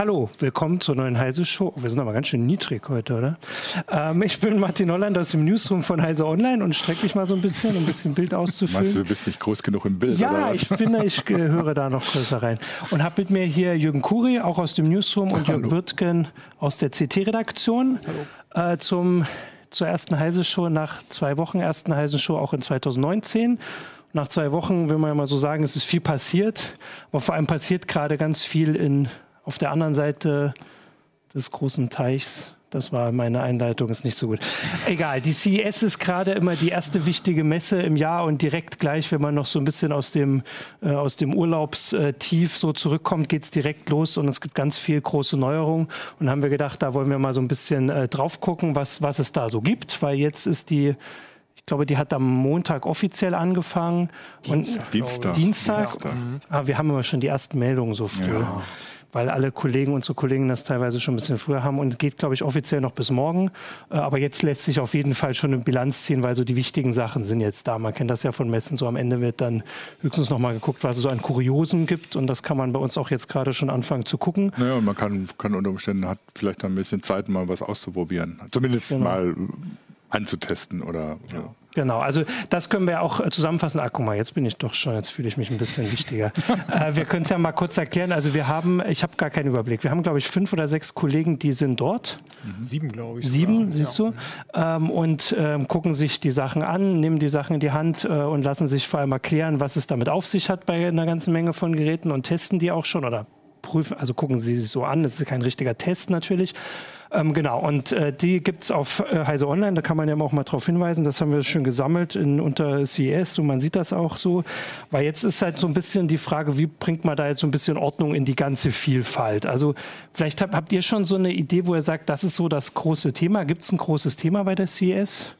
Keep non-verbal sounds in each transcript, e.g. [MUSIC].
Hallo, willkommen zur neuen Heise Show. Wir sind aber ganz schön niedrig heute, oder? Ähm, ich bin Martin Holland aus dem Newsroom von Heise Online und strecke mich mal so ein bisschen, um ein bisschen Bild auszufüllen. Meinst du, du bist nicht groß genug im Bild? Ja, ich bin, ich höre da noch größer rein. Und habe mit mir hier Jürgen Kuri, auch aus dem Newsroom, und Jörg Wirtgen aus der CT-Redaktion äh, zum zur ersten Heise Show nach zwei Wochen ersten Heise Show auch in 2019. Nach zwei Wochen will man ja mal so sagen, es ist viel passiert, aber vor allem passiert gerade ganz viel in auf der anderen Seite des großen Teichs. Das war meine Einleitung, ist nicht so gut. Egal, die CES ist gerade immer die erste wichtige Messe im Jahr und direkt gleich, wenn man noch so ein bisschen aus dem, äh, aus dem Urlaubstief so zurückkommt, geht es direkt los und es gibt ganz viel große Neuerungen. Und haben wir gedacht, da wollen wir mal so ein bisschen äh, drauf gucken, was, was es da so gibt, weil jetzt ist die ich glaube, die hat am Montag offiziell angefangen. Dienstag. Und Dienstag. Dienstag. Dienstag. Mhm. Ah, wir haben immer schon die ersten Meldungen so früh. Ja weil alle Kollegen, unsere Kollegen das teilweise schon ein bisschen früher haben und geht, glaube ich, offiziell noch bis morgen. Äh, aber jetzt lässt sich auf jeden Fall schon eine Bilanz ziehen, weil so die wichtigen Sachen sind jetzt da. Man kennt das ja von Messen, so am Ende wird dann höchstens noch mal geguckt, was es so an Kuriosen gibt und das kann man bei uns auch jetzt gerade schon anfangen zu gucken. Naja, und man kann, kann unter Umständen hat vielleicht ein bisschen Zeit, mal was auszuprobieren. Zumindest genau. mal anzutesten oder ja. Genau, also das können wir auch äh, zusammenfassen. Ah, guck mal, jetzt bin ich doch schon, jetzt fühle ich mich ein bisschen wichtiger. [LAUGHS] äh, wir können es ja mal kurz erklären. Also wir haben, ich habe gar keinen Überblick. Wir haben, glaube ich, fünf oder sechs Kollegen, die sind dort. Mhm. Sieben, glaube ich. Sieben, sogar. siehst du. Ähm, und ähm, gucken sich die Sachen an, nehmen die Sachen in die Hand äh, und lassen sich vor allem erklären, was es damit auf sich hat bei einer ganzen Menge von Geräten und testen die auch schon oder prüfen, also gucken sie sich so an. Das ist kein richtiger Test natürlich. Ähm, genau, und äh, die gibt es auf äh, Heise Online, da kann man ja auch mal darauf hinweisen, das haben wir schön gesammelt in, unter CES und man sieht das auch so, weil jetzt ist halt so ein bisschen die Frage, wie bringt man da jetzt so ein bisschen Ordnung in die ganze Vielfalt? Also vielleicht hab, habt ihr schon so eine Idee, wo ihr sagt, das ist so das große Thema. Gibt es ein großes Thema bei der CES?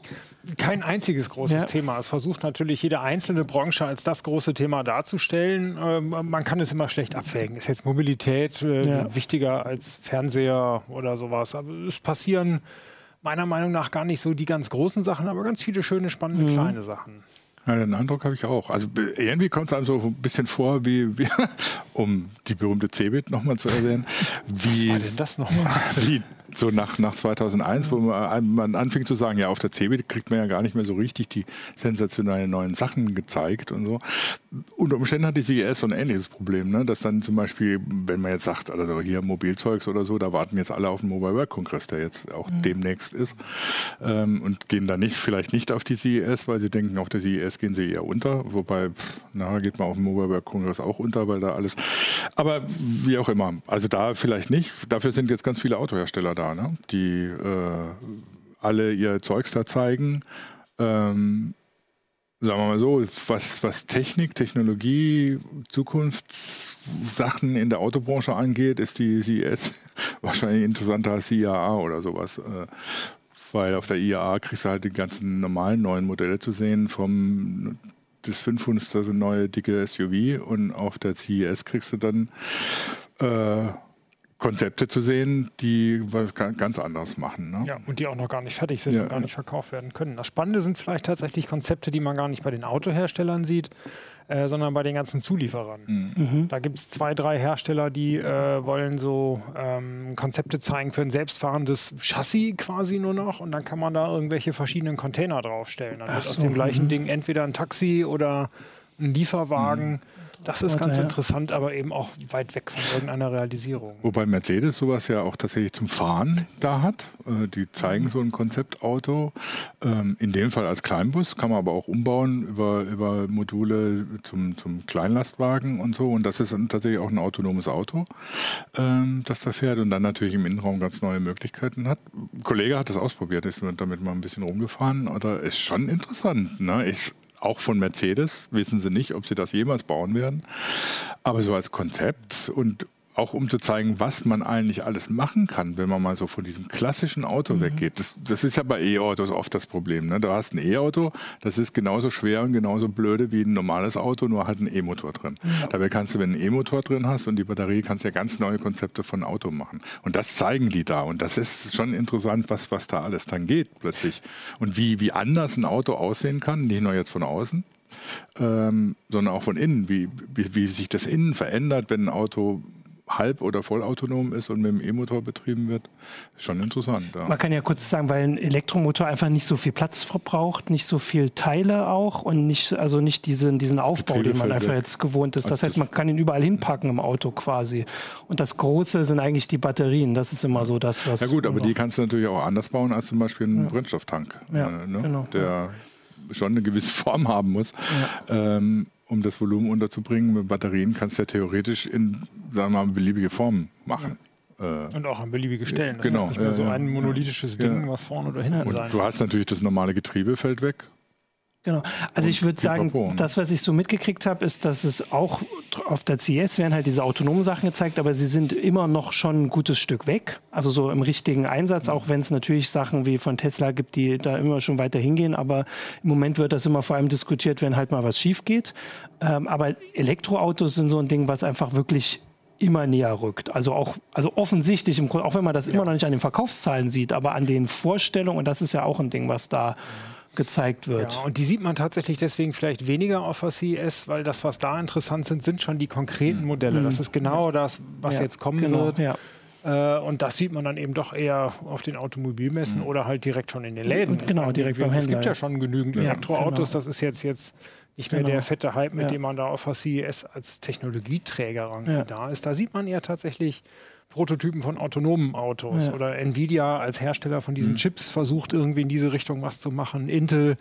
Kein einziges großes ja. Thema. Es versucht natürlich jede einzelne Branche als das große Thema darzustellen. Ähm, man kann es immer schlecht abwägen. Ist jetzt Mobilität äh, ja. wichtiger als Fernseher oder sowas? Aber es passieren meiner Meinung nach gar nicht so die ganz großen Sachen, aber ganz viele schöne, spannende mhm. kleine Sachen. Ja, den Eindruck habe ich auch. Also irgendwie kommt es einem so ein bisschen vor, wie, wie [LAUGHS] um die berühmte Cebit nochmal zu erwähnen. Wie, Was war denn das nochmal? [LAUGHS] Wie so nach, nach 2001, wo man, man anfing zu sagen, ja, auf der CeBIT kriegt man ja gar nicht mehr so richtig die sensationellen neuen Sachen gezeigt und so. Unter Umständen hat die CES so ein ähnliches Problem, ne? dass dann zum Beispiel, wenn man jetzt sagt, also hier Mobilzeugs oder so, da warten jetzt alle auf den Mobile World Congress, der jetzt auch mhm. demnächst ist ähm, und gehen dann nicht, vielleicht nicht auf die CES, weil sie denken, auf der CES gehen sie eher unter, wobei, nachher geht man auf den Mobile World Congress auch unter, weil da alles, aber wie auch immer, also da vielleicht nicht, dafür sind jetzt ganz viele Autohersteller da da, ne? die äh, alle ihr Zeugs da zeigen. Ähm, sagen wir mal so, was, was Technik, Technologie, Zukunftssachen in der Autobranche angeht, ist die CES [LAUGHS] wahrscheinlich interessanter als die IAA oder sowas. Äh, weil auf der IAA kriegst du halt die ganzen normalen neuen Modelle zu sehen, vom das 500. neue dicke SUV und auf der CES kriegst du dann äh, Konzepte zu sehen, die was ganz anderes machen. Ne? Ja, und die auch noch gar nicht fertig sind ja, und gar nicht verkauft werden können. Das Spannende sind vielleicht tatsächlich Konzepte, die man gar nicht bei den Autoherstellern sieht, äh, sondern bei den ganzen Zulieferern. Mhm. mhm. Da gibt es zwei, drei Hersteller, die äh, wollen so ähm, Konzepte zeigen für ein selbstfahrendes Chassis quasi nur noch und dann kann man da irgendwelche verschiedenen Container draufstellen. Dann Ach wird so, aus dem gleichen mhm. Ding entweder ein Taxi oder ein Lieferwagen. Mhm. Das ist ganz interessant, aber eben auch weit weg von irgendeiner Realisierung. Wobei Mercedes sowas ja auch tatsächlich zum Fahren da hat. Äh, die zeigen so ein Konzeptauto. Ähm, in dem Fall als Kleinbus, kann man aber auch umbauen über, über Module zum, zum Kleinlastwagen und so. Und das ist tatsächlich auch ein autonomes Auto, ähm, das da fährt und dann natürlich im Innenraum ganz neue Möglichkeiten hat. Ein Kollege hat das ausprobiert, ist damit mal ein bisschen rumgefahren. Oder ist schon interessant. Ne? Ist auch von Mercedes, wissen sie nicht, ob sie das jemals bauen werden. Aber so als Konzept und auch um zu zeigen, was man eigentlich alles machen kann, wenn man mal so von diesem klassischen Auto mhm. weggeht. Das, das, ist ja bei E-Autos oft das Problem. Ne? Du hast ein E-Auto, das ist genauso schwer und genauso blöde wie ein normales Auto, nur halt ein E-Motor drin. Ja. Dabei kannst du, wenn du einen E-Motor drin hast und die Batterie, kannst du ja ganz neue Konzepte von Auto machen. Und das zeigen die da. Und das ist schon interessant, was, was da alles dann geht plötzlich. Und wie, wie anders ein Auto aussehen kann, nicht nur jetzt von außen, ähm, sondern auch von innen, wie, wie, wie sich das innen verändert, wenn ein Auto halb- oder vollautonom ist und mit dem E-Motor betrieben wird, ist schon interessant. Ja. Man kann ja kurz sagen, weil ein Elektromotor einfach nicht so viel Platz verbraucht, nicht so viel Teile auch und nicht, also nicht diesen, diesen Aufbau, den man einfach weg. jetzt gewohnt ist. Das heißt, man kann ihn überall hinpacken im Auto quasi. Und das Große sind eigentlich die Batterien. Das ist immer so das, was. Ja gut, aber die kannst du natürlich auch anders bauen als zum Beispiel einen ja. Brennstofftank, ja, äh, ne? genau. der schon eine gewisse [LAUGHS] Form haben muss. Ähm, um das Volumen unterzubringen. Mit Batterien kannst du ja theoretisch in, sagen wir mal, beliebige Formen machen. Ja. Äh, und auch an beliebige Stellen. Das genau, ist nicht mehr so ein monolithisches Ding, was vorne oder hinten und sein Du hast natürlich das normale Getriebefeld weg. Genau. Also ich würde sagen, Papo, das, was ich so mitgekriegt habe, ist, dass es auch auf der CS werden halt diese autonomen Sachen gezeigt, aber sie sind immer noch schon ein gutes Stück weg. Also so im richtigen Einsatz, auch wenn es natürlich Sachen wie von Tesla gibt, die da immer schon weiter hingehen. Aber im Moment wird das immer vor allem diskutiert, wenn halt mal was schief geht. Ähm, aber Elektroautos sind so ein Ding, was einfach wirklich immer näher rückt. Also auch, also offensichtlich, im Grunde, auch wenn man das ja. immer noch nicht an den Verkaufszahlen sieht, aber an den Vorstellungen, und das ist ja auch ein Ding, was da gezeigt wird. Ja, und die sieht man tatsächlich deswegen vielleicht weniger auf der CES, weil das, was da interessant sind, sind schon die konkreten. Modelle. Das hm. ist genau das, was ja, jetzt kommen genau, wird. Ja. Äh, und das sieht man dann eben doch eher auf den Automobilmessen mhm. oder halt direkt schon in den Läden. Genau, direkt beim Händler. Es gibt ja schon genügend ja, Elektroautos. Genau. Das ist jetzt, jetzt nicht mehr genau. der fette Hype, mit dem man da auf der CES als Technologieträger rangeht. Da ist. Da sieht man ja tatsächlich Prototypen von autonomen Autos ja. oder Nvidia als Hersteller von diesen mhm. Chips versucht irgendwie in diese Richtung was zu machen. Intel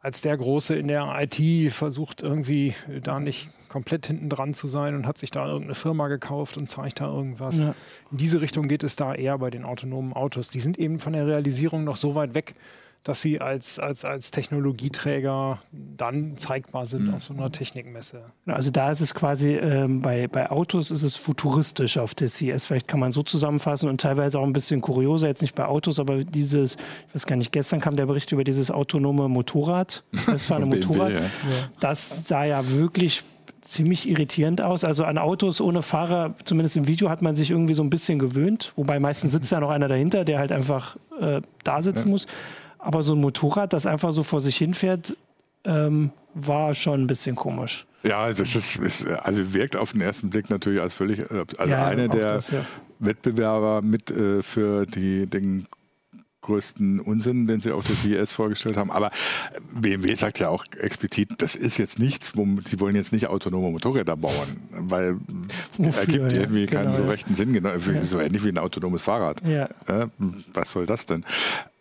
als der Große in der IT versucht irgendwie da nicht komplett hinten dran zu sein und hat sich da irgendeine Firma gekauft und zeigt da irgendwas. Ja. In diese Richtung geht es da eher bei den autonomen Autos. Die sind eben von der Realisierung noch so weit weg, dass sie als, als, als Technologieträger dann zeigbar sind mhm. auf so einer Technikmesse. Also da ist es quasi, ähm, bei, bei Autos ist es futuristisch auf der CS, vielleicht kann man so zusammenfassen und teilweise auch ein bisschen kurioser, jetzt nicht bei Autos, aber dieses, ich weiß gar nicht, gestern kam der Bericht über dieses autonome Motorrad, [LAUGHS] selbstfahrende Motorrad. ja. Das sah ja wirklich ziemlich irritierend aus. Also an Autos ohne Fahrer, zumindest im Video, hat man sich irgendwie so ein bisschen gewöhnt. Wobei meistens sitzt ja noch einer dahinter, der halt einfach äh, da sitzen ja. muss. Aber so ein Motorrad, das einfach so vor sich hinfährt, ähm, war schon ein bisschen komisch. Ja, das ist, ist, also wirkt auf den ersten Blick natürlich als völlig, also ja, einer der das, ja. Wettbewerber mit äh, für die, den größten Unsinn, den sie auf der CES vorgestellt haben. Aber BMW sagt ja auch explizit, das ist jetzt nichts, wo, sie wollen jetzt nicht autonome Motorräder bauen, weil Wofür, ergibt ja, irgendwie genau, keinen so rechten Sinn, genau, so ähnlich wie ein autonomes Fahrrad. Äh, was soll das denn?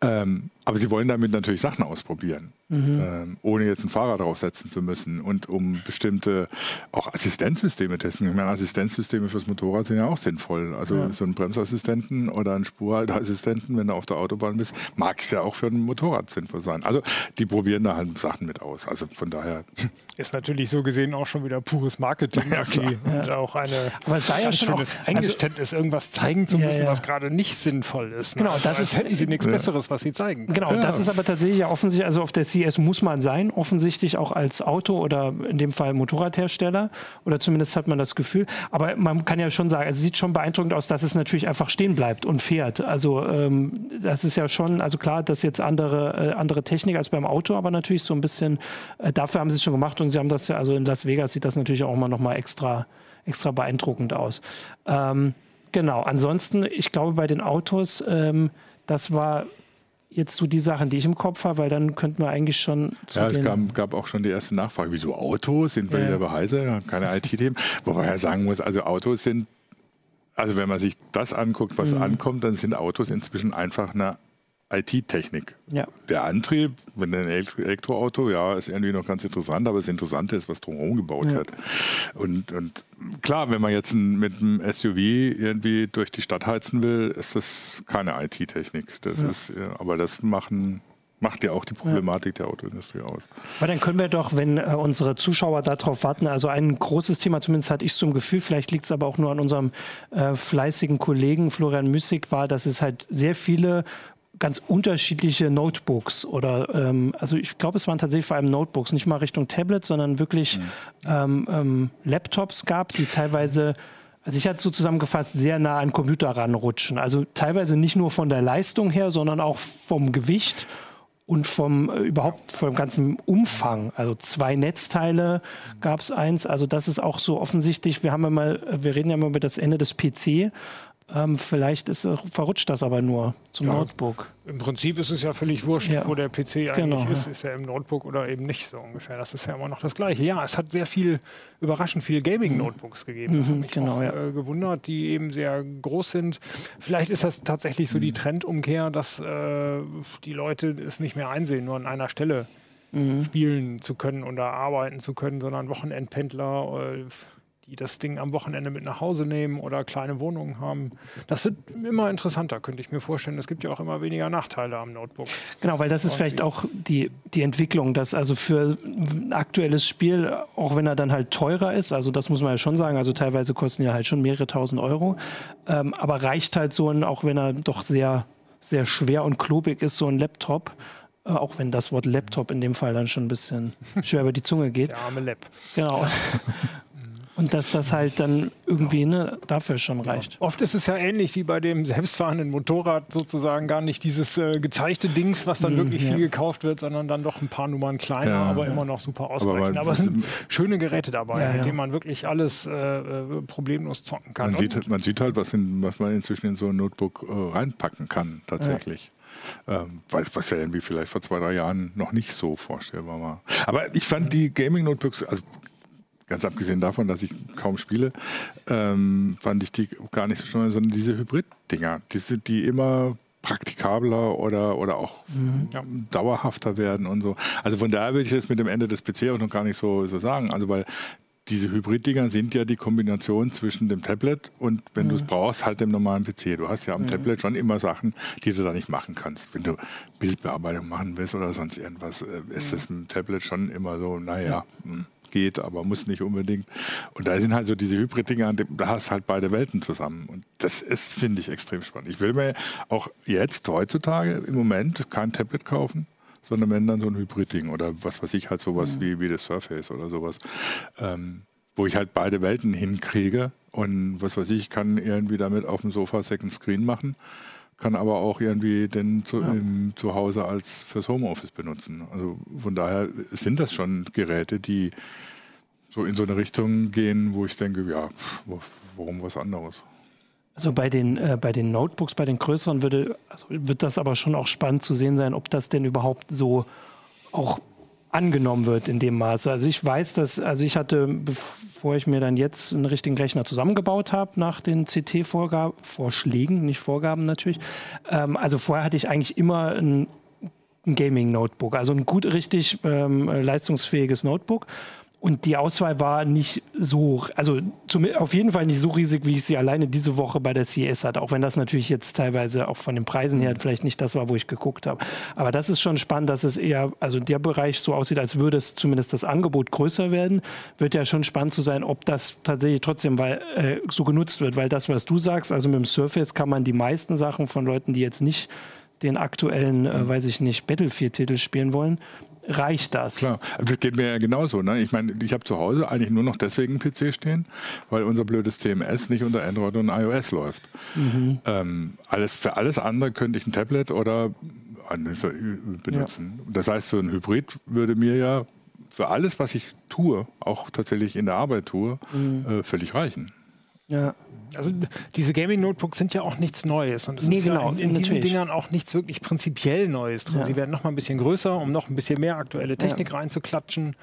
Ähm, aber sie wollen damit natürlich Sachen ausprobieren, mhm. ähm, ohne jetzt ein Fahrrad draufsetzen zu müssen und um bestimmte auch Assistenzsysteme testen. Ich meine, Assistenzsysteme fürs Motorrad sind ja auch sinnvoll. Also ja. so ein Bremsassistenten oder ein Spurhalteassistenten, wenn du auf der Autobahn bist, mag es ja auch für ein Motorrad sinnvoll sein. Also die probieren da halt Sachen mit aus. Also von daher [LAUGHS] ist natürlich so gesehen auch schon wieder pures Marketing ja, okay. und auch eine Aber es sei ja schon schönes auch, Eingeständnis, also, irgendwas zeigen zu müssen, was gerade nicht sinnvoll ist. Genau, das ist hätten sie nichts Besseres, was sie zeigen. Genau, ja. das ist aber tatsächlich ja offensichtlich, also auf der CS muss man sein, offensichtlich auch als Auto- oder in dem Fall Motorradhersteller oder zumindest hat man das Gefühl. Aber man kann ja schon sagen, es sieht schon beeindruckend aus, dass es natürlich einfach stehen bleibt und fährt. Also ähm, das ist ja schon, also klar, das ist jetzt andere, äh, andere Technik als beim Auto, aber natürlich so ein bisschen, äh, dafür haben sie es schon gemacht und sie haben das ja, also in Las Vegas sieht das natürlich auch immer noch mal extra, extra beeindruckend aus. Ähm, genau, ansonsten, ich glaube bei den Autos, ähm, das war jetzt so die Sachen, die ich im Kopf habe, weil dann könnten wir eigentlich schon zu Ja, es gab, gab, auch schon die erste Nachfrage, wieso Autos? Sind wir ja. wieder bei Heise? Keine IT-Themen. Wobei er sagen muss, also Autos sind, also wenn man sich das anguckt, was mhm. ankommt, dann sind Autos inzwischen einfach eine IT-Technik. Ja. Der Antrieb, wenn ein Elektroauto, ja, ist irgendwie noch ganz interessant, aber das Interessante ist, was drumherum gebaut ja. wird. Und, und klar, wenn man jetzt mit einem SUV irgendwie durch die Stadt heizen will, ist das keine IT-Technik. Das ja. ist, aber das machen macht ja auch die Problematik ja. der Autoindustrie aus. Aber dann können wir doch, wenn äh, unsere Zuschauer darauf warten, also ein großes Thema, zumindest hatte ich so ein Gefühl, vielleicht liegt es aber auch nur an unserem äh, fleißigen Kollegen Florian Müssig, war, dass es halt sehr viele ganz unterschiedliche Notebooks oder ähm, also ich glaube, es waren tatsächlich vor allem Notebooks, nicht mal Richtung Tablet, sondern wirklich mhm. ähm, ähm, Laptops gab, die teilweise also ich hatte so zusammengefasst, sehr nah an Computer ranrutschen. Also teilweise nicht nur von der Leistung her, sondern auch vom Gewicht und vom äh, überhaupt vom ganzen Umfang. Also zwei Netzteile gab es eins. Also das ist auch so offensichtlich. Wir haben ja mal, wir reden ja mal über das Ende des PC. Ähm, vielleicht ist, verrutscht das aber nur zum ja, Notebook. Im Prinzip ist es ja völlig wurscht, ja. wo der PC eigentlich genau, ist. Ist er im Notebook oder eben nicht so ungefähr. Das ist ja immer noch das Gleiche. Ja, es hat sehr viel, überraschend viel Gaming-Notebooks gegeben. Das mhm, hat mich genau, auch ja. äh, gewundert, die eben sehr groß sind. Vielleicht ist das tatsächlich so die mhm. Trendumkehr, dass äh, die Leute es nicht mehr einsehen, nur an einer Stelle mhm. spielen zu können oder arbeiten zu können, sondern Wochenendpendler. Die das Ding am Wochenende mit nach Hause nehmen oder kleine Wohnungen haben. Das wird immer interessanter, könnte ich mir vorstellen. Es gibt ja auch immer weniger Nachteile am Notebook. Genau, weil das ist vielleicht auch die, die Entwicklung, dass also für ein aktuelles Spiel, auch wenn er dann halt teurer ist, also das muss man ja schon sagen, also teilweise kosten ja halt schon mehrere tausend Euro, ähm, aber reicht halt so ein, auch wenn er doch sehr, sehr schwer und klobig ist, so ein Laptop, äh, auch wenn das Wort Laptop in dem Fall dann schon ein bisschen [LAUGHS] schwer über die Zunge geht. Der arme Lab. Genau. [LAUGHS] Und dass das halt dann irgendwie ne, dafür schon reicht. Ja. Oft ist es ja ähnlich wie bei dem selbstfahrenden Motorrad sozusagen gar nicht dieses äh, gezeigte Dings, was dann mhm, wirklich ja. viel gekauft wird, sondern dann doch ein paar Nummern kleiner, ja, aber immer noch super ausreichend. Aber, aber es sind schöne Geräte dabei, mit denen man wirklich alles äh, äh, problemlos zocken kann. Man sieht, man sieht, halt, was, in, was, man inzwischen in so ein Notebook äh, reinpacken kann, tatsächlich. Ähm, was ja irgendwie vielleicht vor zwei, drei Jahren noch nicht so vorstellbar war. Aber ich fand die Gaming-Notebooks, also ganz abgesehen davon, dass ich kaum spiele, ähm, fand ich die gar nicht so schön, sondern diese Hybrid-Dinger, die, die immer praktikabler oder, oder auch mhm. ja, dauerhafter werden und so. Also von daher würde ich das mit dem Ende des PC auch noch gar nicht so, so sagen. Also weil diese Hybrid-Dinger sind ja die Kombination zwischen dem Tablet und, wenn mhm. du es brauchst, halt dem normalen PC. Du hast ja am mhm. Tablet schon immer Sachen, die du da nicht machen kannst. Wenn du Bildbearbeitung machen willst oder sonst irgendwas, äh, ist das im Tablet schon immer so, naja. Ja. Geht, aber muss nicht unbedingt. Und da sind halt so diese Hybrid-Dinger, da hast halt beide Welten zusammen. Und das ist, finde ich, extrem spannend. Ich will mir auch jetzt, heutzutage, im Moment kein Tablet kaufen, sondern wenn dann so ein Hybrid-Ding oder was weiß ich, halt sowas mhm. wie, wie das Surface oder sowas. Ähm, wo ich halt beide Welten hinkriege und was weiß ich, kann irgendwie damit auf dem Sofa Second Screen machen kann aber auch irgendwie den zu, ja. im, zu Hause als fürs Homeoffice benutzen. Also von daher sind das schon Geräte, die so in so eine Richtung gehen, wo ich denke, ja, warum was anderes? Also bei den, äh, bei den Notebooks, bei den größeren würde, also wird das aber schon auch spannend zu sehen sein, ob das denn überhaupt so auch angenommen wird in dem Maße. Also ich weiß, dass, also ich hatte, bevor ich mir dann jetzt einen richtigen Rechner zusammengebaut habe, nach den CT-Vorschlägen, nicht Vorgaben natürlich, ähm, also vorher hatte ich eigentlich immer ein, ein Gaming-Notebook, also ein gut richtig ähm, leistungsfähiges Notebook. Und die Auswahl war nicht so, also zum, auf jeden Fall nicht so riesig, wie ich sie alleine diese Woche bei der CES hatte. Auch wenn das natürlich jetzt teilweise auch von den Preisen her vielleicht nicht das war, wo ich geguckt habe. Aber das ist schon spannend, dass es eher, also der Bereich so aussieht, als würde es zumindest das Angebot größer werden. Wird ja schon spannend zu sein, ob das tatsächlich trotzdem weil, äh, so genutzt wird. Weil das, was du sagst, also mit dem Surface kann man die meisten Sachen von Leuten, die jetzt nicht den aktuellen, äh, weiß ich nicht, Battlefield-Titel spielen wollen, reicht das. Klar, das geht mir ja genauso. Ne? Ich meine, ich habe zu Hause eigentlich nur noch deswegen einen PC stehen, weil unser blödes CMS nicht unter Android und iOS läuft. Mhm. Ähm, alles, für alles andere könnte ich ein Tablet oder benutzen. Ja. Das heißt, so ein Hybrid würde mir ja für alles, was ich tue, auch tatsächlich in der Arbeit tue, mhm. äh, völlig reichen. Ja. Also diese Gaming-Notebooks sind ja auch nichts Neues und es nee, ist genau, ja in, in diesen Dingern auch nichts wirklich prinzipiell Neues drin. Ja. Sie werden noch mal ein bisschen größer, um noch ein bisschen mehr aktuelle Technik ja. reinzuklatschen.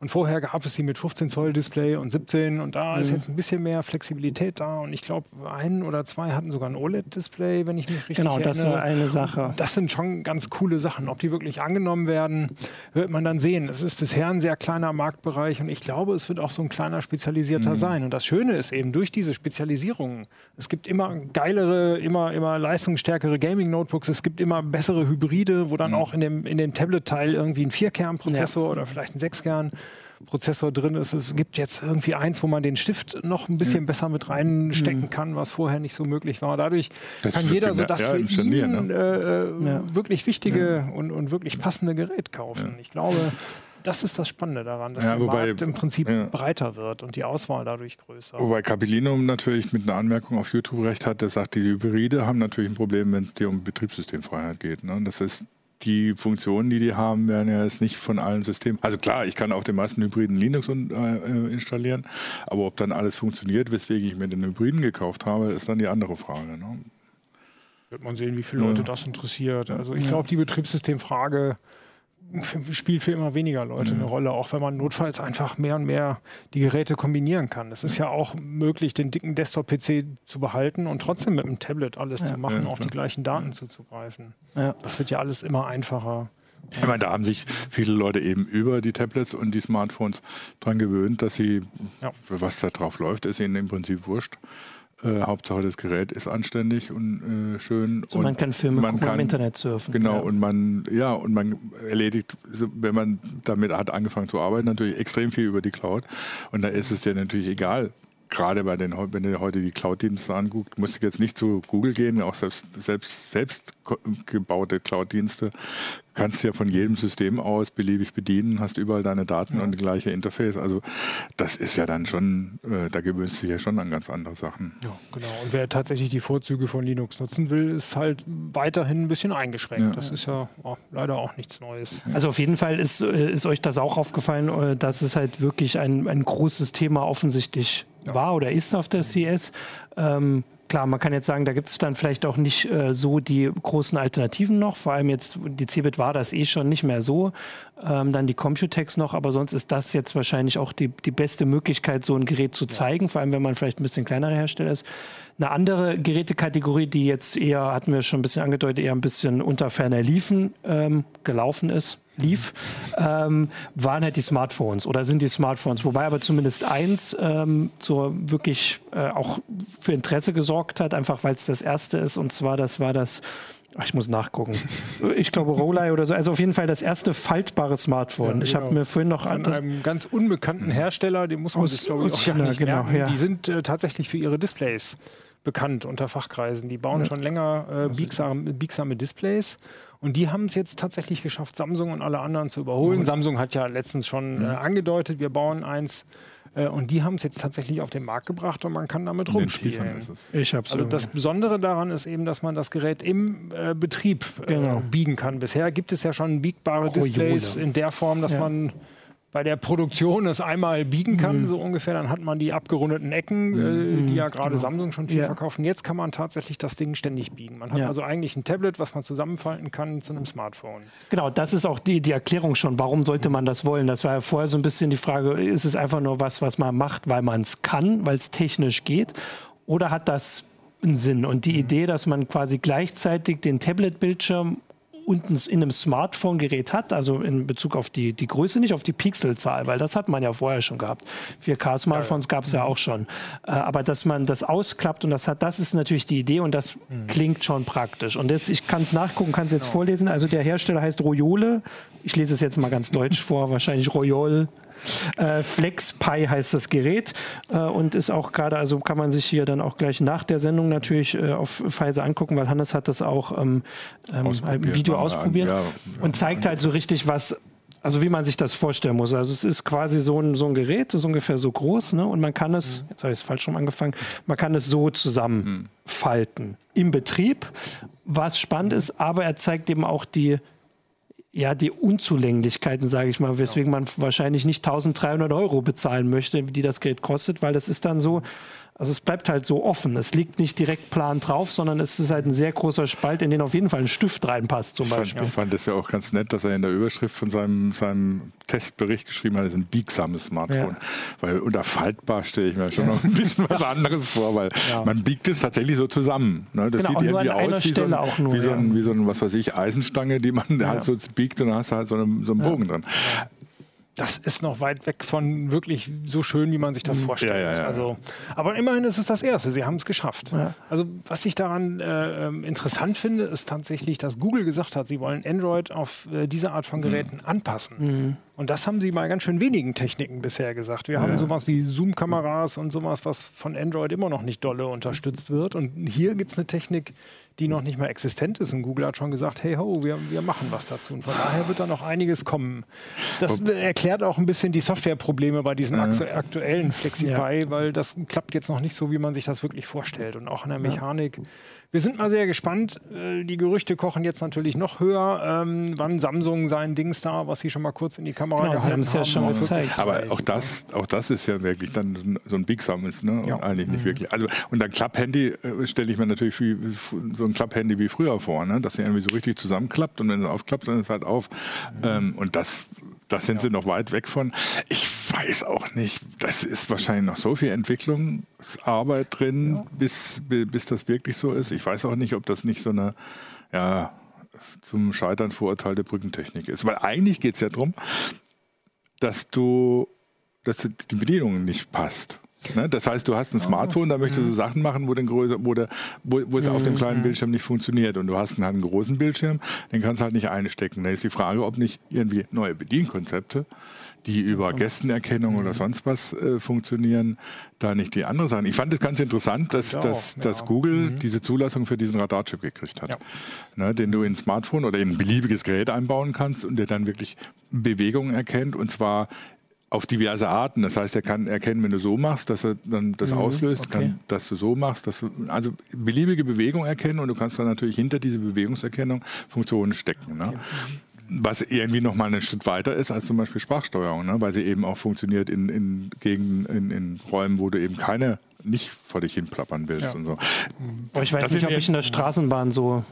Und vorher gab es sie mit 15 Zoll Display und 17 und da mhm. ist jetzt ein bisschen mehr Flexibilität da und ich glaube, ein oder zwei hatten sogar ein OLED-Display, wenn ich mich richtig genau, erinnere. Genau, das war eine Sache. Das sind schon ganz coole Sachen. Ob die wirklich angenommen werden, wird man dann sehen. Es ist bisher ein sehr kleiner Marktbereich und ich glaube, es wird auch so ein kleiner spezialisierter mhm. sein. Und das Schöne ist eben durch diese Spezialisierung, es gibt immer geilere, immer, immer leistungsstärkere Gaming-Notebooks, es gibt immer bessere Hybride, wo dann mhm. auch in dem, in dem Tablet-Teil irgendwie ein Vierkern-Prozessor ja. oder vielleicht ein Sechskern Prozessor drin ist. Es gibt jetzt irgendwie eins, wo man den Stift noch ein bisschen mhm. besser mit reinstecken mhm. kann, was vorher nicht so möglich war. Dadurch das kann jeder so das ja, für ihn ne? äh, ja. wirklich wichtige ja. und, und wirklich passende Gerät kaufen. Ich glaube, das ist das Spannende daran, dass ja, der wobei, Markt im Prinzip ja. breiter wird und die Auswahl dadurch größer. Wobei Capilino natürlich mit einer Anmerkung auf YouTube recht hat, der sagt, die Hybride haben natürlich ein Problem, wenn es dir um Betriebssystemfreiheit geht. Ne? Das ist die Funktionen, die die haben, werden ja jetzt nicht von allen Systemen. Also klar, ich kann auf den meisten Hybriden Linux äh, äh, installieren, aber ob dann alles funktioniert, weswegen ich mir den Hybriden gekauft habe, ist dann die andere Frage. Ne? Wird man sehen, wie viele Leute ja. das interessiert. Also ich glaube, die Betriebssystemfrage [LAUGHS] spielt für immer weniger Leute eine Rolle, auch wenn man notfalls einfach mehr und mehr die Geräte kombinieren kann. Es ist ja auch möglich, den dicken Desktop-PC zu behalten und trotzdem mit dem Tablet alles ja. zu machen, ja, auf die gleichen Daten zuzugreifen. Ja. Das wird ja alles immer einfacher. Ich meine, da haben sich viele Leute eben über die Tablets und die Smartphones dran gewöhnt, dass sie, was da drauf läuft, ist ihnen im Prinzip wurscht. Äh, Hauptsache das Gerät ist anständig und äh, schön. So, und man kann Filme man kann, im Internet surfen. Genau, ja. und man, ja, und man erledigt, wenn man damit hat angefangen zu arbeiten, natürlich extrem viel über die Cloud. Und da ist es dir natürlich egal, gerade bei den, wenn du heute die Cloud-Dienste anguckst, musst du jetzt nicht zu Google gehen, auch selbst, selbst, selbst gebaute Cloud-Dienste kannst du ja von jedem System aus beliebig bedienen, hast überall deine Daten ja. und die gleiche Interface. Also das ist ja dann schon, äh, da gewöhnst du dich ja schon an ganz andere Sachen. Ja, genau. Und wer tatsächlich die Vorzüge von Linux nutzen will, ist halt weiterhin ein bisschen eingeschränkt. Ja. Das ist ja oh, leider auch nichts Neues. Also auf jeden Fall ist, äh, ist euch das auch aufgefallen, äh, dass es halt wirklich ein, ein großes Thema offensichtlich war oder ist auf der CS. Ähm, klar, man kann jetzt sagen, da gibt es dann vielleicht auch nicht äh, so die großen Alternativen noch. Vor allem jetzt, die Cebit war das eh schon nicht mehr so. Ähm, dann die Computex noch, aber sonst ist das jetzt wahrscheinlich auch die, die beste Möglichkeit, so ein Gerät zu zeigen, ja. vor allem wenn man vielleicht ein bisschen kleinerer Hersteller ist. Eine andere Gerätekategorie, die jetzt eher, hatten wir schon ein bisschen angedeutet, eher ein bisschen unter ferner Liefen ähm, gelaufen ist, lief, ähm, waren halt die Smartphones oder sind die Smartphones. Wobei aber zumindest eins ähm, so wirklich äh, auch für Interesse gesorgt hat, einfach weil es das erste ist. Und zwar, das war das Ach, ich muss nachgucken. [LAUGHS] Ich glaube Rolei oder so. Also auf jeden Fall das erste faltbare Smartphone. Ja, ich habe genau. mir vorhin noch Von einem ganz unbekannten Hersteller, den muss man sich glaube ich auch China, nicht genau, Ja. Die sind äh, tatsächlich für ihre Displays bekannt unter Fachkreisen. Die bauen ja. schon länger äh, biegsame, biegsame Displays und die haben es jetzt tatsächlich geschafft, Samsung und alle anderen zu überholen. Mhm. Samsung hat ja letztens schon mhm. äh, angedeutet, wir bauen eins. Äh, und die haben es jetzt tatsächlich auf den Markt gebracht und man kann damit rumspielen. Ich hab's also das Besondere daran ist eben, dass man das Gerät im äh, Betrieb äh, genau. biegen kann. Bisher gibt es ja schon biegbare Displays in der Form, dass ja. man bei der Produktion es einmal biegen kann, mhm. so ungefähr, dann hat man die abgerundeten Ecken, äh, mhm. die ja gerade genau. Samsung schon viel ja. verkaufen. Jetzt kann man tatsächlich das Ding ständig biegen. Man hat ja. also eigentlich ein Tablet, was man zusammenfalten kann zu einem Smartphone. Genau, das ist auch die, die Erklärung schon. Warum sollte man das wollen? Das war ja vorher so ein bisschen die Frage, ist es einfach nur was, was man macht, weil man es kann, weil es technisch geht? Oder hat das einen Sinn? Und die mhm. Idee, dass man quasi gleichzeitig den Tablet-Bildschirm unten in einem Smartphone-Gerät hat, also in Bezug auf die, die Größe, nicht auf die Pixelzahl, weil das hat man ja vorher schon gehabt. 4K-Smartphones gab es ja mhm. auch schon. Äh, aber dass man das ausklappt und das hat, das ist natürlich die Idee und das mhm. klingt schon praktisch. Und jetzt, ich kann es nachgucken, kann es jetzt genau. vorlesen. Also der Hersteller heißt Royole. Ich lese es jetzt mal ganz deutsch [LAUGHS] vor, wahrscheinlich Royole. Äh, FlexPi heißt das Gerät äh, und ist auch gerade, also kann man sich hier dann auch gleich nach der Sendung natürlich äh, auf Pfizer angucken, weil Hannes hat das auch ähm, ähm, im Video ausprobiert ja, ja, und zeigt halt so richtig, was also wie man sich das vorstellen muss. Also es ist quasi so ein, so ein Gerät, das ist ungefähr so groß, ne? Und man kann es, mhm. jetzt habe ich es falsch schon angefangen, man kann es so zusammenfalten mhm. im Betrieb, was spannend ist, aber er zeigt eben auch die ja, die Unzulänglichkeiten, sage ich mal, weswegen man wahrscheinlich nicht 1300 Euro bezahlen möchte, die das Geld kostet, weil das ist dann so, also es bleibt halt so offen. Es liegt nicht direkt plan drauf, sondern es ist halt ein sehr großer Spalt, in den auf jeden Fall ein Stift reinpasst zum Beispiel. Ich fand, es ja auch ganz nett, dass er in der Überschrift von seinem, seinem Testbericht geschrieben hat, es ist ein biegsames Smartphone. Ja. Weil unter faltbar stelle ich mir schon noch ein bisschen was [LAUGHS] anderes vor, weil ja. man biegt es tatsächlich so zusammen. Ne? Das genau, sieht irgendwie aus wie so, ein, nur, wie, so ein, wie so ein, was weiß ich, Eisenstange, die man halt so biegt und dann hast du halt so einen, so einen Bogen drin das ist noch weit weg von wirklich so schön, wie man sich das mhm. vorstellt. Ja, ja, ja. Also, aber immerhin ist es das Erste. Sie haben es geschafft. Also was ich daran äh, ähm, interessant finde, ist tatsächlich, dass Google gesagt hat, sie wollen Android auf äh, diese Art von Geräten mhm. anpassen. Mhm. Und das haben sie bei ganz schön wenigen Techniken bisher gesagt. Wir ja. haben sowas wie Zoom-Kameras und sowas, was von Android immer noch nicht dolle unterstützt wird. Und hier gibt es eine Technik, die noch nicht mal existent ist. Und Google hat schon gesagt, hey ho, wir, wir machen was dazu. Und von daher wird da noch einiges kommen. Das erklärt auch ein bisschen die Softwareprobleme bei diesen aktu aktuellen FlexiPy, ja. weil das klappt jetzt noch nicht so, wie man sich das wirklich vorstellt. Und auch in der Mechanik. Wir sind mal sehr gespannt. Äh, die Gerüchte kochen jetzt natürlich noch höher, ähm, wann Samsung sein Dings da, was sie schon mal kurz in die Kamera genau, gehalten haben. Ja schon gezeigt. Aber auch das, auch das ist ja wirklich dann so ein Big Sum ist, ne? Ja. eigentlich nicht mhm. wirklich. Also und ein Klapphandy äh, stelle ich mir natürlich wie, so ein Klapphandy wie früher vor, ne? dass er irgendwie so richtig zusammenklappt und wenn es aufklappt, dann ist es halt auf. Mhm. Ähm, und das da sind ja. sie noch weit weg von. Ich weiß auch nicht. Das ist wahrscheinlich noch so viel Entwicklungsarbeit drin, ja. bis, bis das wirklich so ist. Ich weiß auch nicht, ob das nicht so eine, ja, zum Scheitern verurteilte Brückentechnik ist. Weil eigentlich geht es ja darum, dass du, dass die Bedienung nicht passt. Ne? Das heißt, du hast ein Smartphone, da möchtest du mhm. Sachen machen, wo, größer, wo, der, wo, wo es auf dem mhm. kleinen Bildschirm nicht funktioniert. Und du hast einen, einen großen Bildschirm, den kannst du halt nicht einstecken. Da ist die Frage, ob nicht irgendwie neue Bedienkonzepte, die über Gästenerkennung oder mhm. sonst was äh, funktionieren, da nicht die andere Sachen. Ich fand es ganz interessant, dass, ja, dass, ja. dass Google mhm. diese Zulassung für diesen Radarchip gekriegt hat, ja. ne, den du ins Smartphone oder in ein beliebiges Gerät einbauen kannst und der dann wirklich Bewegungen erkennt und zwar auf diverse Arten. Das heißt, er kann erkennen, wenn du so machst, dass er dann das mhm, auslöst, okay. kann, dass du so machst, dass du, also beliebige Bewegung erkennen und du kannst dann natürlich hinter diese Bewegungserkennung Funktionen stecken. Ne? Was irgendwie noch mal einen Schritt weiter ist als zum Beispiel Sprachsteuerung, ne? weil sie eben auch funktioniert in, in Gegenden, in, in Räumen, wo du eben keine nicht vor dich hin plappern willst ja. und so. Aber ich weiß das nicht, ob ich in der Straßenbahn so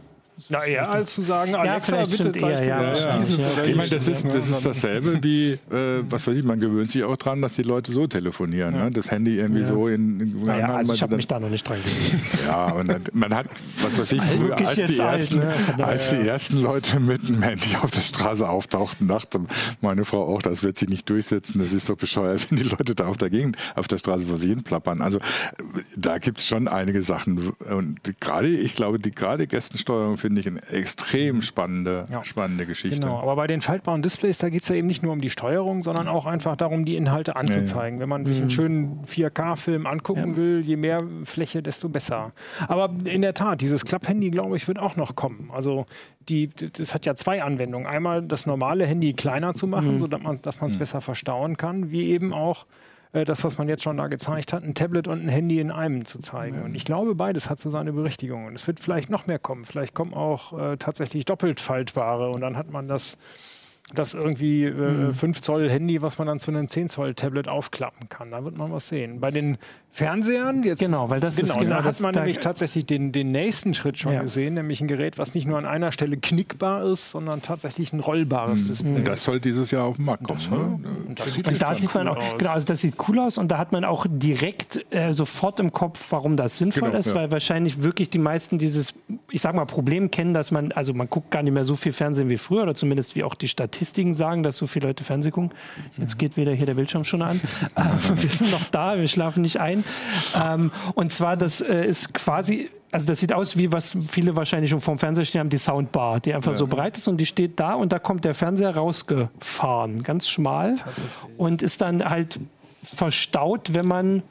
na, eher als zu sagen, Alexa, ja, bitte zeig mir ja, ja. dieses ja. Ich meine, das ist, das ist dasselbe wie, äh, was weiß ich, man gewöhnt sich auch dran, dass die Leute so telefonieren. Ne? Das Handy irgendwie so in... in naja, also ich habe mich da noch nicht dran gewöhnt. [LAUGHS] Ja, und dann, man hat, was weiß ich, früher, als, die ersten, alt, ne? als die ersten Leute mit dem Handy auf der Straße auftauchten, dachte meine Frau auch, das wird sich nicht durchsetzen, das ist doch bescheuert, wenn die Leute da auf der Gegend, auf der Straße vor sich hin plappern. Also da gibt es schon einige Sachen. Und gerade, ich glaube, die gerade Gästensteuerung finde ich eine extrem spannende, ja. spannende Geschichte. Genau, aber bei den faltbaren Displays, da geht es ja eben nicht nur um die Steuerung, sondern auch einfach darum, die Inhalte anzuzeigen. Ja, ja. Wenn man sich einen mhm. schönen 4K-Film angucken will, je mehr Fläche, desto besser. Aber in der Tat, dieses Klapp-Handy, glaube ich, wird auch noch kommen. Also die, das hat ja zwei Anwendungen. Einmal das normale Handy kleiner zu machen, mhm. sodass man es mhm. besser verstauen kann, wie eben auch das, was man jetzt schon da gezeigt hat, ein Tablet und ein Handy in einem zu zeigen. Und ich glaube, beides hat so seine Berechtigung. Und es wird vielleicht noch mehr kommen. Vielleicht kommen auch äh, tatsächlich doppelt faltbare und dann hat man das das irgendwie äh, mhm. 5 Zoll Handy, was man dann zu einem 10 Zoll Tablet aufklappen kann. Da wird man was sehen. Bei den Fernsehern, jetzt, genau, weil das genau, ist genau, da hat man nämlich tatsächlich den, den nächsten Schritt schon ja. gesehen, nämlich ein Gerät, was nicht nur an einer Stelle knickbar ist, sondern tatsächlich ein rollbares mhm. Display. Das soll dieses Jahr auf den Markt kommen. Das, ne? und, das sieht, und da sieht man cool auch, aus. genau, also das sieht cool aus und da hat man auch direkt äh, sofort im Kopf, warum das sinnvoll genau, ist, ja. weil wahrscheinlich wirklich die meisten dieses, ich sag mal, Problem kennen, dass man, also man guckt gar nicht mehr so viel Fernsehen wie früher oder zumindest wie auch die Statistiken sagen, dass so viele Leute Fernsehen gucken. Jetzt geht wieder hier der Bildschirm schon an. [LAUGHS] wir sind noch da, wir schlafen nicht ein. Ähm, und zwar, das äh, ist quasi also das sieht aus wie was viele wahrscheinlich schon vorm Fernseher stehen haben, die Soundbar, die einfach ja. so breit ist und die steht da und da kommt der Fernseher rausgefahren, ganz schmal und ist dann halt verstaut, wenn man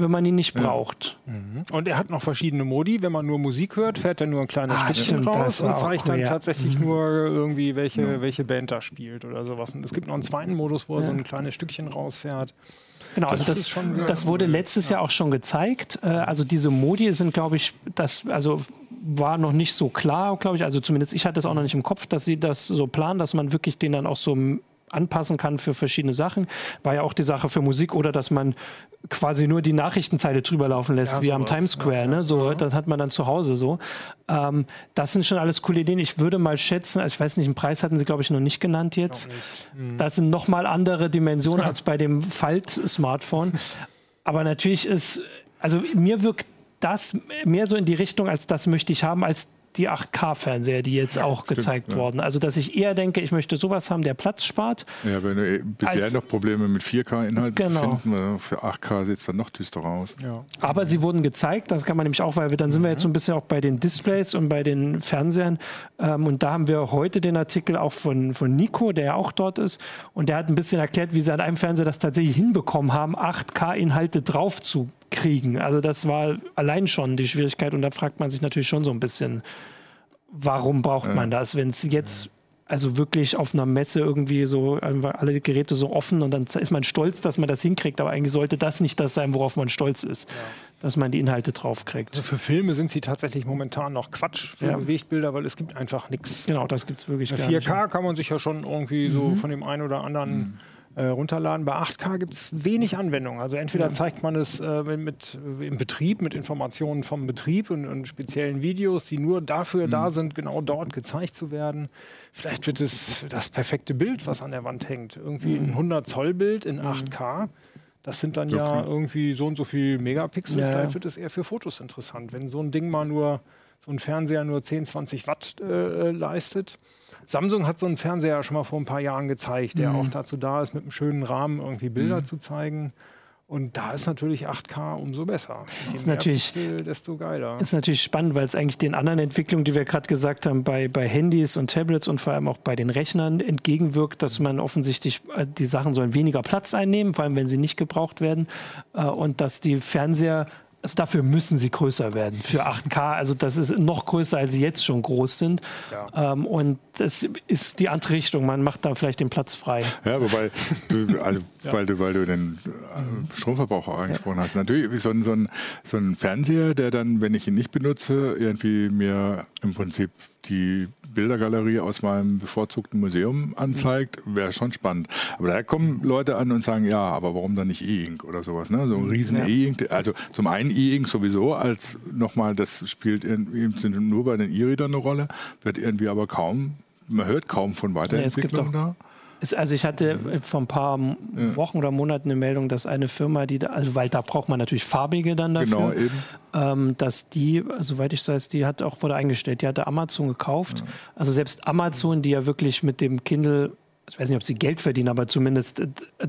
wenn man ihn nicht braucht. Mhm. Und er hat noch verschiedene Modi. Wenn man nur Musik hört, fährt er nur ein kleines ah, Stückchen raus und zeigt cool, dann ja. tatsächlich mhm. nur irgendwie, welche, ja. welche Band da spielt oder sowas. Und es gibt noch einen zweiten Modus, wo er so ein kleines Stückchen rausfährt. Genau, das, also das, schon, das wurde letztes ja. Jahr auch schon gezeigt. Äh, also diese Modi sind, glaube ich, das, also war noch nicht so klar, glaube ich. Also zumindest ich hatte es auch noch nicht im Kopf, dass sie das so planen, dass man wirklich den dann auch so anpassen kann für verschiedene Sachen. War ja auch die Sache für Musik oder dass man quasi nur die Nachrichtenzeile drüber laufen lässt, ja, wie am Times Square. Ja, ne? So, ja. Das hat man dann zu Hause so. Ähm, das sind schon alles coole Ideen. Ich würde mal schätzen, also ich weiß nicht, einen Preis hatten sie, glaube ich, noch nicht genannt jetzt. Mhm. Das sind nochmal andere Dimensionen [LAUGHS] als bei dem Falt-Smartphone. Aber natürlich ist, also mir wirkt das mehr so in die Richtung, als das möchte ich haben, als die 8K-Fernseher, die jetzt auch Stimmt, gezeigt ja. wurden. Also, dass ich eher denke, ich möchte sowas haben, der Platz spart. Ja, wenn du bisher als, noch Probleme mit 4K-Inhalten genau. finden, für 8K sieht es dann noch düsterer aus. Ja. Aber sie wurden gezeigt, das kann man nämlich auch, weil wir dann sind wir jetzt so ein bisschen auch bei den Displays und bei den Fernsehern. Ähm, und da haben wir heute den Artikel auch von, von Nico, der ja auch dort ist. Und der hat ein bisschen erklärt, wie sie an einem Fernseher das tatsächlich hinbekommen haben, 8K-Inhalte drauf zu kriegen. Also das war allein schon die Schwierigkeit. Und da fragt man sich natürlich schon so ein bisschen, warum braucht man das, wenn es jetzt also wirklich auf einer Messe irgendwie so alle Geräte so offen und dann ist man stolz, dass man das hinkriegt, aber eigentlich sollte das nicht das sein, worauf man stolz ist, ja. dass man die Inhalte draufkriegt. Also für Filme sind sie tatsächlich momentan noch Quatsch für ja. Bewegtbilder, weil es gibt einfach nichts. Genau, das gibt es wirklich. Bei 4K nicht. kann man sich ja schon irgendwie mhm. so von dem einen oder anderen mhm äh, runterladen. Bei 8K gibt es wenig Anwendungen. Also entweder zeigt man es äh, mit, äh, im Betrieb mit Informationen vom Betrieb und, und speziellen Videos, die nur dafür mhm. da sind, genau dort gezeigt zu werden. Vielleicht wird es das perfekte Bild, was an der Wand hängt. Irgendwie mhm. ein 100 Zoll Bild in 8K. Mhm. Das sind dann okay. ja irgendwie so und so viel Megapixel. Ja. Vielleicht wird es eher für Fotos interessant. Wenn so ein Ding mal nur, so ein Fernseher nur 10, 20 Watt äh, leistet, Samsung hat so einen Fernseher schon mal vor ein paar Jahren gezeigt, der mhm. auch dazu da ist, mit einem schönen Rahmen irgendwie Bilder mhm. zu zeigen. Und da ist natürlich 8K umso besser. Je ist natürlich, Pixel, desto geiler. Ist natürlich spannend, weil es eigentlich den anderen Entwicklungen, die wir gerade gesagt haben, bei, bei Handys und Tablets und vor allem auch bei den Rechnern entgegenwirkt, dass man offensichtlich äh, die Sachen sollen weniger Platz einnehmen, vor allem wenn sie nicht gebraucht werden. Äh, und dass die Fernseher also dafür müssen sie größer werden für 8K. Also das ist noch größer, als sie jetzt schon groß sind. Ja. Ähm, und das ist die andere Richtung. Man macht da vielleicht den Platz frei. Ja, wobei, du, also, [LAUGHS] ja. weil, du, weil du den äh, Stromverbrauch angesprochen ja. hast. Natürlich so ein, so, ein, so ein Fernseher, der dann, wenn ich ihn nicht benutze, irgendwie mir im Prinzip die Bildergalerie aus meinem bevorzugten Museum anzeigt, wäre schon spannend. Aber da kommen Leute an und sagen, ja, aber warum dann nicht E-Ink oder sowas? Ne? So ein riesen ja. E-Ink. Also zum einen E-Ink sowieso als nochmal, das spielt in, nur bei den E-Readern eine Rolle, wird irgendwie aber kaum, man hört kaum von Weiterentwicklung ja, da. Also ich hatte vor ein paar Wochen oder Monaten eine Meldung, dass eine Firma, die da, also weil da braucht man natürlich farbige dann dafür, genau, ähm, dass die, soweit ich weiß, die hat auch wurde eingestellt, die hatte Amazon gekauft. Ja. Also selbst Amazon, die ja wirklich mit dem Kindle, ich weiß nicht, ob sie Geld verdienen, aber zumindest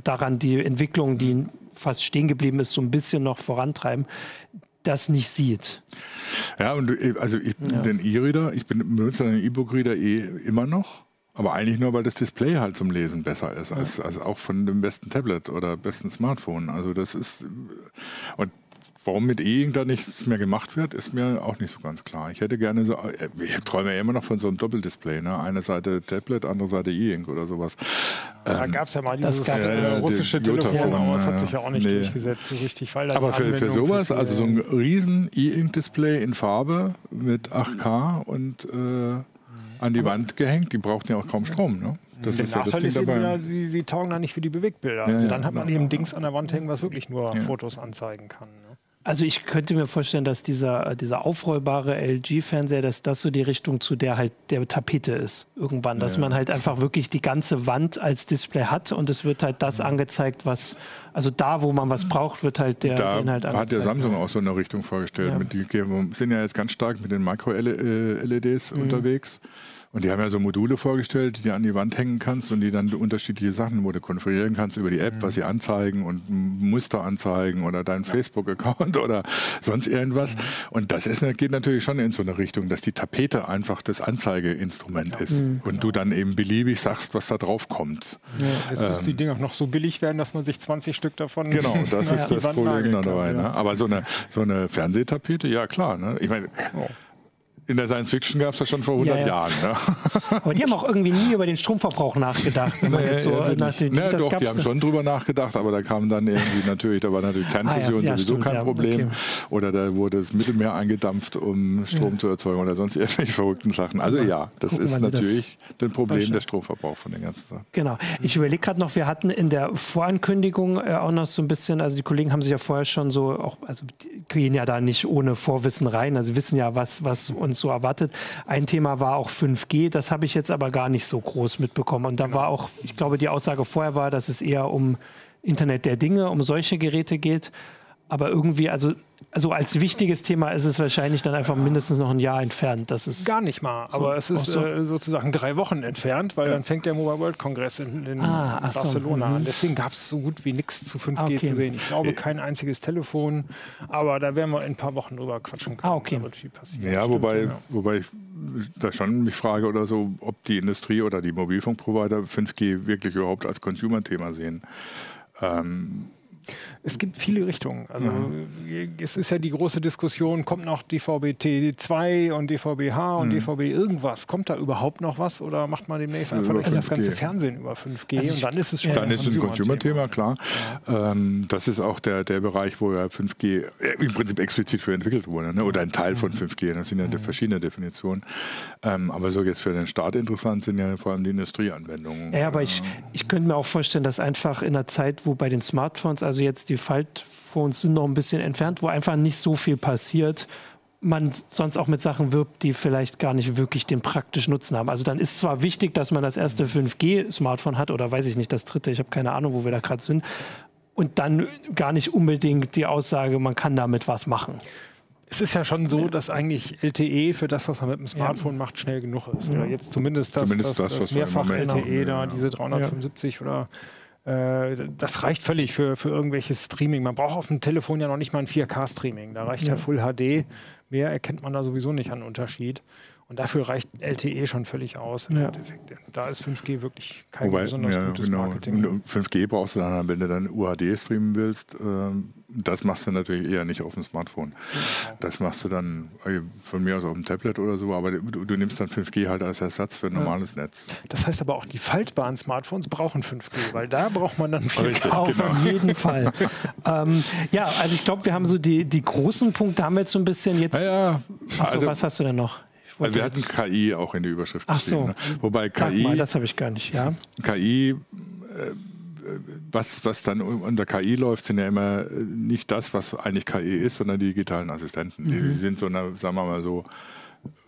daran die Entwicklung, die fast stehen geblieben ist, so ein bisschen noch vorantreiben das nicht sieht. Ja, und also ich, ja. den E-Reader, ich benutze den E-Book-Reader eh immer noch. Aber eigentlich nur, weil das Display halt zum Lesen besser ist, als, als auch von dem besten Tablet oder besten Smartphone. Also das ist und Warum mit E-Ink da nichts mehr gemacht wird, ist mir auch nicht so ganz klar. Ich hätte gerne so, ich träume ja immer noch von so einem Doppeldisplay, ne? Eine Seite Tablet, andere Seite E-Ink oder sowas. Da ähm, gab es ja mal dieses das äh, russische Telefon, aber das hat sich ja auch nicht nee. durchgesetzt so richtig. Weil aber für, für sowas, für also so ein riesen E-Ink-Display in Farbe mit 8K und äh, an die Wand gehängt. Die brauchten ja auch kaum Strom. Ne? Das der ist Nachteil ja das ist eben wieder, sie, sie, taugen da nicht für die Bewegtbilder. Ja, also dann hat man eben Dings an der Wand hängen, was wirklich nur ja. Fotos anzeigen kann. Ne? Also ich könnte mir vorstellen, dass dieser, dieser aufrollbare LG-Fernseher, dass das so die Richtung zu der halt der Tapete ist irgendwann, dass ja. man halt einfach wirklich die ganze Wand als Display hat und es wird halt das ja. angezeigt, was also da, wo man was braucht, wird halt der da Inhalt angezeigt. hat der Samsung auch so eine Richtung vorgestellt. Ja. Mit die, wir sind ja jetzt ganz stark mit den Micro-LEDs mhm. unterwegs. Und die haben ja so Module vorgestellt, die du an die Wand hängen kannst und die dann unterschiedliche Sachen, wo du konfigurieren kannst über die App, mhm. was sie anzeigen und Muster anzeigen oder deinen ja. Facebook-Account [LAUGHS] oder sonst irgendwas. Mhm. Und das ist, geht natürlich schon in so eine Richtung, dass die Tapete einfach das Anzeigeinstrument ja. ist. Mhm. Und du dann eben beliebig sagst, was da drauf kommt. Ja, jetzt ähm, müssen die Dinge auch noch so billig werden, dass man sich 20 Stück davon. Genau, [LAUGHS] das ist das Problem dabei. Ne? Aber so eine, so eine Fernsehtapete, ja klar. Ne? Ich meine. Oh in der Science Fiction gab es das schon vor 100 ja, ja. Jahren. Ne? [LAUGHS] Aber die haben auch irgendwie nie über den Stromverbrauch nachgedacht. Wenn man nee, jetzt so ja, nach den, nee, doch, die haben schon drüber nachgedacht, aber da kam dann irgendwie natürlich, da war natürlich Kernfusion ah, ja, sowieso stimmt, kein Problem. Okay. Oder da wurde das Mittelmeer eingedampft, um Strom zu erzeugen oder sonst irgendwelche verrückten Sachen. Also ja, das Gucken, ist natürlich das ein Problem der Stromverbrauch von den ganzen Sachen. Genau. Ich überlege gerade noch, wir hatten in der Vorankündigung äh, auch noch so ein bisschen, also die Kollegen haben sich ja vorher schon so auch, also die gehen ja da nicht ohne Vorwissen rein, also wissen ja, was, was uns so erwartet. Ein Thema war auch 5G, das habe ich jetzt aber gar nicht so groß mitbekommen. Und da genau. war auch, ich glaube, die Aussage vorher war, dass es eher um Internet der Dinge, um solche Geräte geht. Aber irgendwie, also, also als wichtiges Thema ist es wahrscheinlich dann einfach mindestens noch ein Jahr entfernt. Das ist Gar nicht mal, aber es ist so. äh, sozusagen drei Wochen entfernt, weil dann fängt der Mobile World Congress in, in Ah, ach so, Barcelona mhm. an. Deswegen gab es so gut wie nichts zu 5G Ah, okay. zu sehen. Ich glaube, kein einziges Telefon, aber da werden wir in ein paar Wochen drüber quatschen können. Ah, okay. Da wird viel passieren. Ja, Stimmt, wobei, ja. wobei ich da schon mich frage oder so, ob die Industrie oder die Mobilfunkprovider 5G wirklich überhaupt als Consumer-Thema sehen. Ähm, Es gibt viele Richtungen. Also es ist ja die große Diskussion, kommt noch DVB-T2 und DVB-H und DVB irgendwas? Kommt da überhaupt noch was oder macht man demnächst einfach durch das 5G. ganze Fernsehen über 5G Also und dann ist es schon Dann ist es ein Consumer-Thema. Klar. Ähm, das ist auch der, der Bereich, wo ja 5G äh, im Prinzip explizit für entwickelt wurde. Ne? Oder ein Teil von 5G. Das sind ja verschiedene Definitionen. Ähm, aber so jetzt für den Staat interessant sind ja vor allem die Industrieanwendungen. Ja, aber ich, ich könnte mir auch vorstellen, dass einfach in einer Zeit, wo bei den Smartphones, also jetzt die Faltphones sind noch ein bisschen entfernt, wo einfach nicht so viel passiert, man sonst auch mit Sachen wirbt, die vielleicht gar nicht wirklich den praktischen Nutzen haben. Also dann ist zwar wichtig, dass man das erste 5G-Smartphone hat oder weiß ich nicht, das dritte, ich habe keine Ahnung, wo wir da gerade sind. Und dann gar nicht unbedingt die Aussage, man kann damit was machen. Es ist ja schon so, dass eigentlich LTE für das, was man mit dem Smartphone macht, schnell genug ist. Oder jetzt zumindest das, Zumindest das, das, das, was wir im mehrfach LTE haben, da, ja. diese 375 oder das reicht völlig für, für irgendwelches Streaming. Man braucht auf dem Telefon ja noch nicht mal ein 4K-Streaming. Da reicht ja. Ja. Full HD. Mehr erkennt man da sowieso nicht an Unterschied. Und dafür reicht LTE schon völlig aus im Ja. Endeffekt. Da ist 5G wirklich kein Wobei, besonders ja, gutes genau. Marketing. Und 5G brauchst du dann, wenn du dann UHD streamen willst, ähm, das machst du natürlich eher nicht auf dem Smartphone. Das machst du dann äh, von mir aus auf dem Tablet oder so, aber du, du nimmst dann 5G halt als Ersatz für ein normales Netz. Das heißt aber auch, die faltbaren Smartphones brauchen 5G, weil da braucht man dann 4K. Richtig. Auf genau. jeden Fall. [LAUGHS] ähm, ja, also ich glaube, wir haben so die, die großen Punkte haben wir jetzt so ein bisschen jetzt. Ja, Achso, also, was hast du denn noch? Also wir hatten KI auch in die Überschrift Ach so. Ne? Wobei KI, mal, das habe ich gar nicht, ja. KI, äh, was, was dann unter KI läuft, sind ja immer äh, nicht das, was eigentlich KI ist, sondern die digitalen Assistenten. Mhm. Die sind so eine, sagen wir mal so,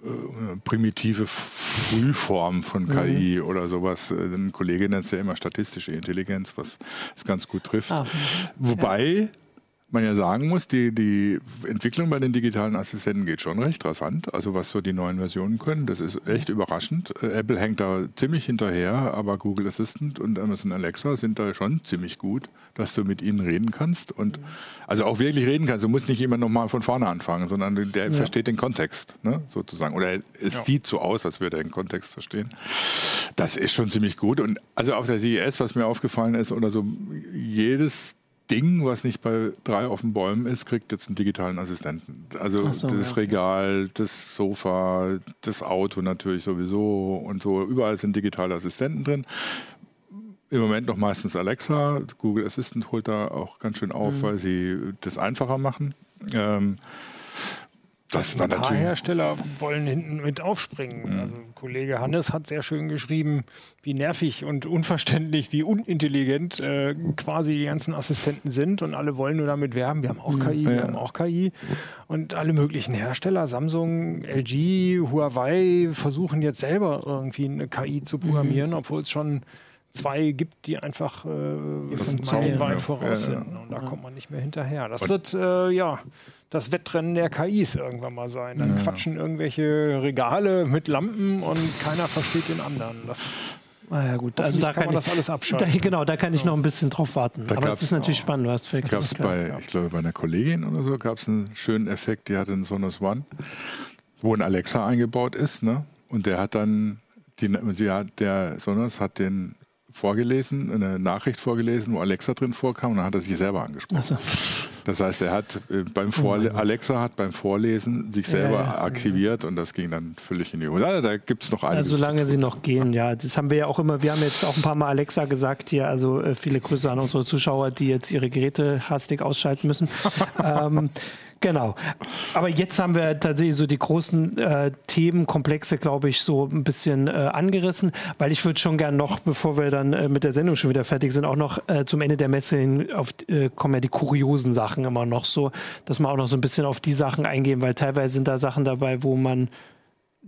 äh, primitive Frühform Mhm. von KI oder sowas. Äh, Ein Kollege nennt es ja immer statistische Intelligenz, was es ganz gut trifft. Ah, Wobei man ja sagen muss, die, die Entwicklung bei den digitalen Assistenten geht schon recht rasant. Also was so die neuen Versionen können, das ist echt überraschend. Äh, Apple hängt da ziemlich hinterher, aber Google Assistant und Amazon Alexa sind da schon ziemlich gut, dass du mit ihnen reden kannst und also auch wirklich reden kannst. Du musst nicht immer nochmal von vorne anfangen, sondern der versteht den Kontext, ne, sozusagen. Oder es sieht so aus, als würde er den Kontext verstehen. Das ist schon ziemlich gut. Und also auf der CES, was mir aufgefallen ist, oder so jedes Ding, was nicht bei drei auf den Bäumen ist, kriegt jetzt einen digitalen Assistenten. Also so, das ja. Regal, das Sofa, das Auto natürlich sowieso und so. Überall sind digitale Assistenten drin. Im Moment noch meistens Alexa. Google Assistant holt da auch ganz schön auf, Mhm. weil sie das einfacher machen. Ähm, das war Ein paar natürlich. Hersteller wollen hinten mit aufspringen. Also Kollege Hannes hat sehr schön geschrieben, wie nervig und unverständlich, wie unintelligent äh, quasi die ganzen Assistenten sind und alle wollen nur damit werben. Wir haben auch KI, wir Ja. haben auch KI. Und alle möglichen Hersteller, Samsung, LG, Huawei, versuchen jetzt selber irgendwie eine KI zu programmieren, obwohl es schon zwei gibt, die einfach äh, funktionieren, meilenweit ja. voraus Ja, ja. sind. Und da kommt man nicht mehr hinterher. Das wird äh, ja das Wettrennen der KIs irgendwann mal sein. Dann quatschen irgendwelche Regale mit Lampen und keiner versteht den anderen. Das, Ah, ja, gut. Also da kann kann, man ich, das alles [LAUGHS] da, abschalten. genau, da kann ich noch ein bisschen drauf warten. Da Aber es gab's ist natürlich auch- spannend, du hast völlig Gab es recht, bei, ja. ich glaube, bei einer Kollegin oder so, gab es einen schönen Effekt, die hatte einen Sonos One, wo ein Alexa eingebaut ist, ne? Und der hat dann, die, sie hat, der Sonos hat den vorgelesen, eine Nachricht vorgelesen, wo Alexa drin vorkam und dann hat er sich selber angesprochen. Also, Das heißt, er hat äh, beim Vorle Alexa hat beim Vorlesen sich selber Ja, ja. aktiviert und das ging dann völlig in die Hose. Also, da gibt es noch einiges. also solange sie noch gehen, ja. Das haben wir ja auch immer, wir haben jetzt auch ein paar Mal Alexa gesagt hier, also äh, viele Grüße an unsere Zuschauer, die jetzt ihre Geräte hastig ausschalten müssen. [LAUGHS] ähm, Genau. Aber jetzt haben wir tatsächlich so die großen äh, Themenkomplexe, glaube ich, so ein bisschen äh, angerissen, weil ich würde schon gern noch, bevor wir dann äh, mit der Sendung schon wieder fertig sind, auch noch äh, zum Ende der Messe hin auf, äh, kommen ja die kuriosen Sachen immer noch so, dass wir auch noch so ein bisschen auf die Sachen eingehen, weil teilweise sind da Sachen dabei, wo man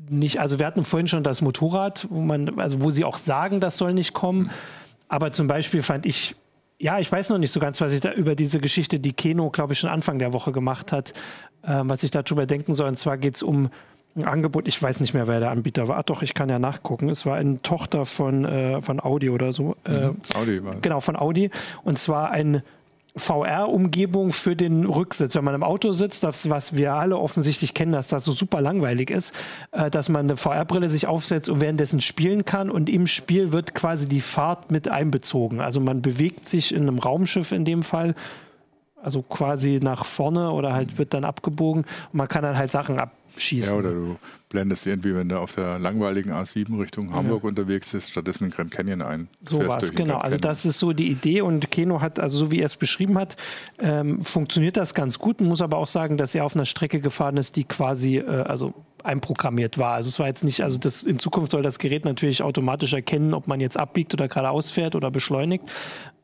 nicht, also wir hatten vorhin schon das Motorrad, wo man, also wo sie auch sagen, das soll nicht kommen. Aber zum Beispiel fand ich ja, ich weiß noch nicht so ganz, was ich da über diese Geschichte, die Keno, glaube ich, schon Anfang der Woche gemacht hat, äh, was ich darüber denken soll. Und zwar geht es um ein Angebot, ich weiß nicht mehr, wer der Anbieter war. Ach doch, ich kann ja nachgucken. Es war eine Tochter von, äh, von Audi oder so. Äh, mhm. Audi war Genau, von Audi. Und zwar ein VR-Umgebung für den Rücksitz. Wenn man im Auto sitzt, das, was wir alle offensichtlich kennen, dass das so super langweilig ist, äh, dass man eine VR-Brille sich aufsetzt und währenddessen spielen kann und im Spiel wird quasi die Fahrt mit einbezogen. Also man bewegt sich in einem Raumschiff in dem Fall, also quasi nach vorne oder halt wird dann abgebogen und man kann dann halt Sachen ab schießen. Ja, oder du blendest irgendwie, wenn du auf der langweiligen A7 Richtung Hamburg ja. unterwegs bist, stattdessen in Grand Canyon ein. So was, genau. Also das ist so die Idee und Keno hat, also so wie er es beschrieben hat, ähm, funktioniert das ganz gut. Man muss aber auch sagen, dass er auf einer Strecke gefahren ist, die quasi, äh, also einprogrammiert war. Also es war jetzt nicht, also das, in Zukunft soll das Gerät natürlich automatisch erkennen, ob man jetzt abbiegt oder geradeaus fährt oder beschleunigt,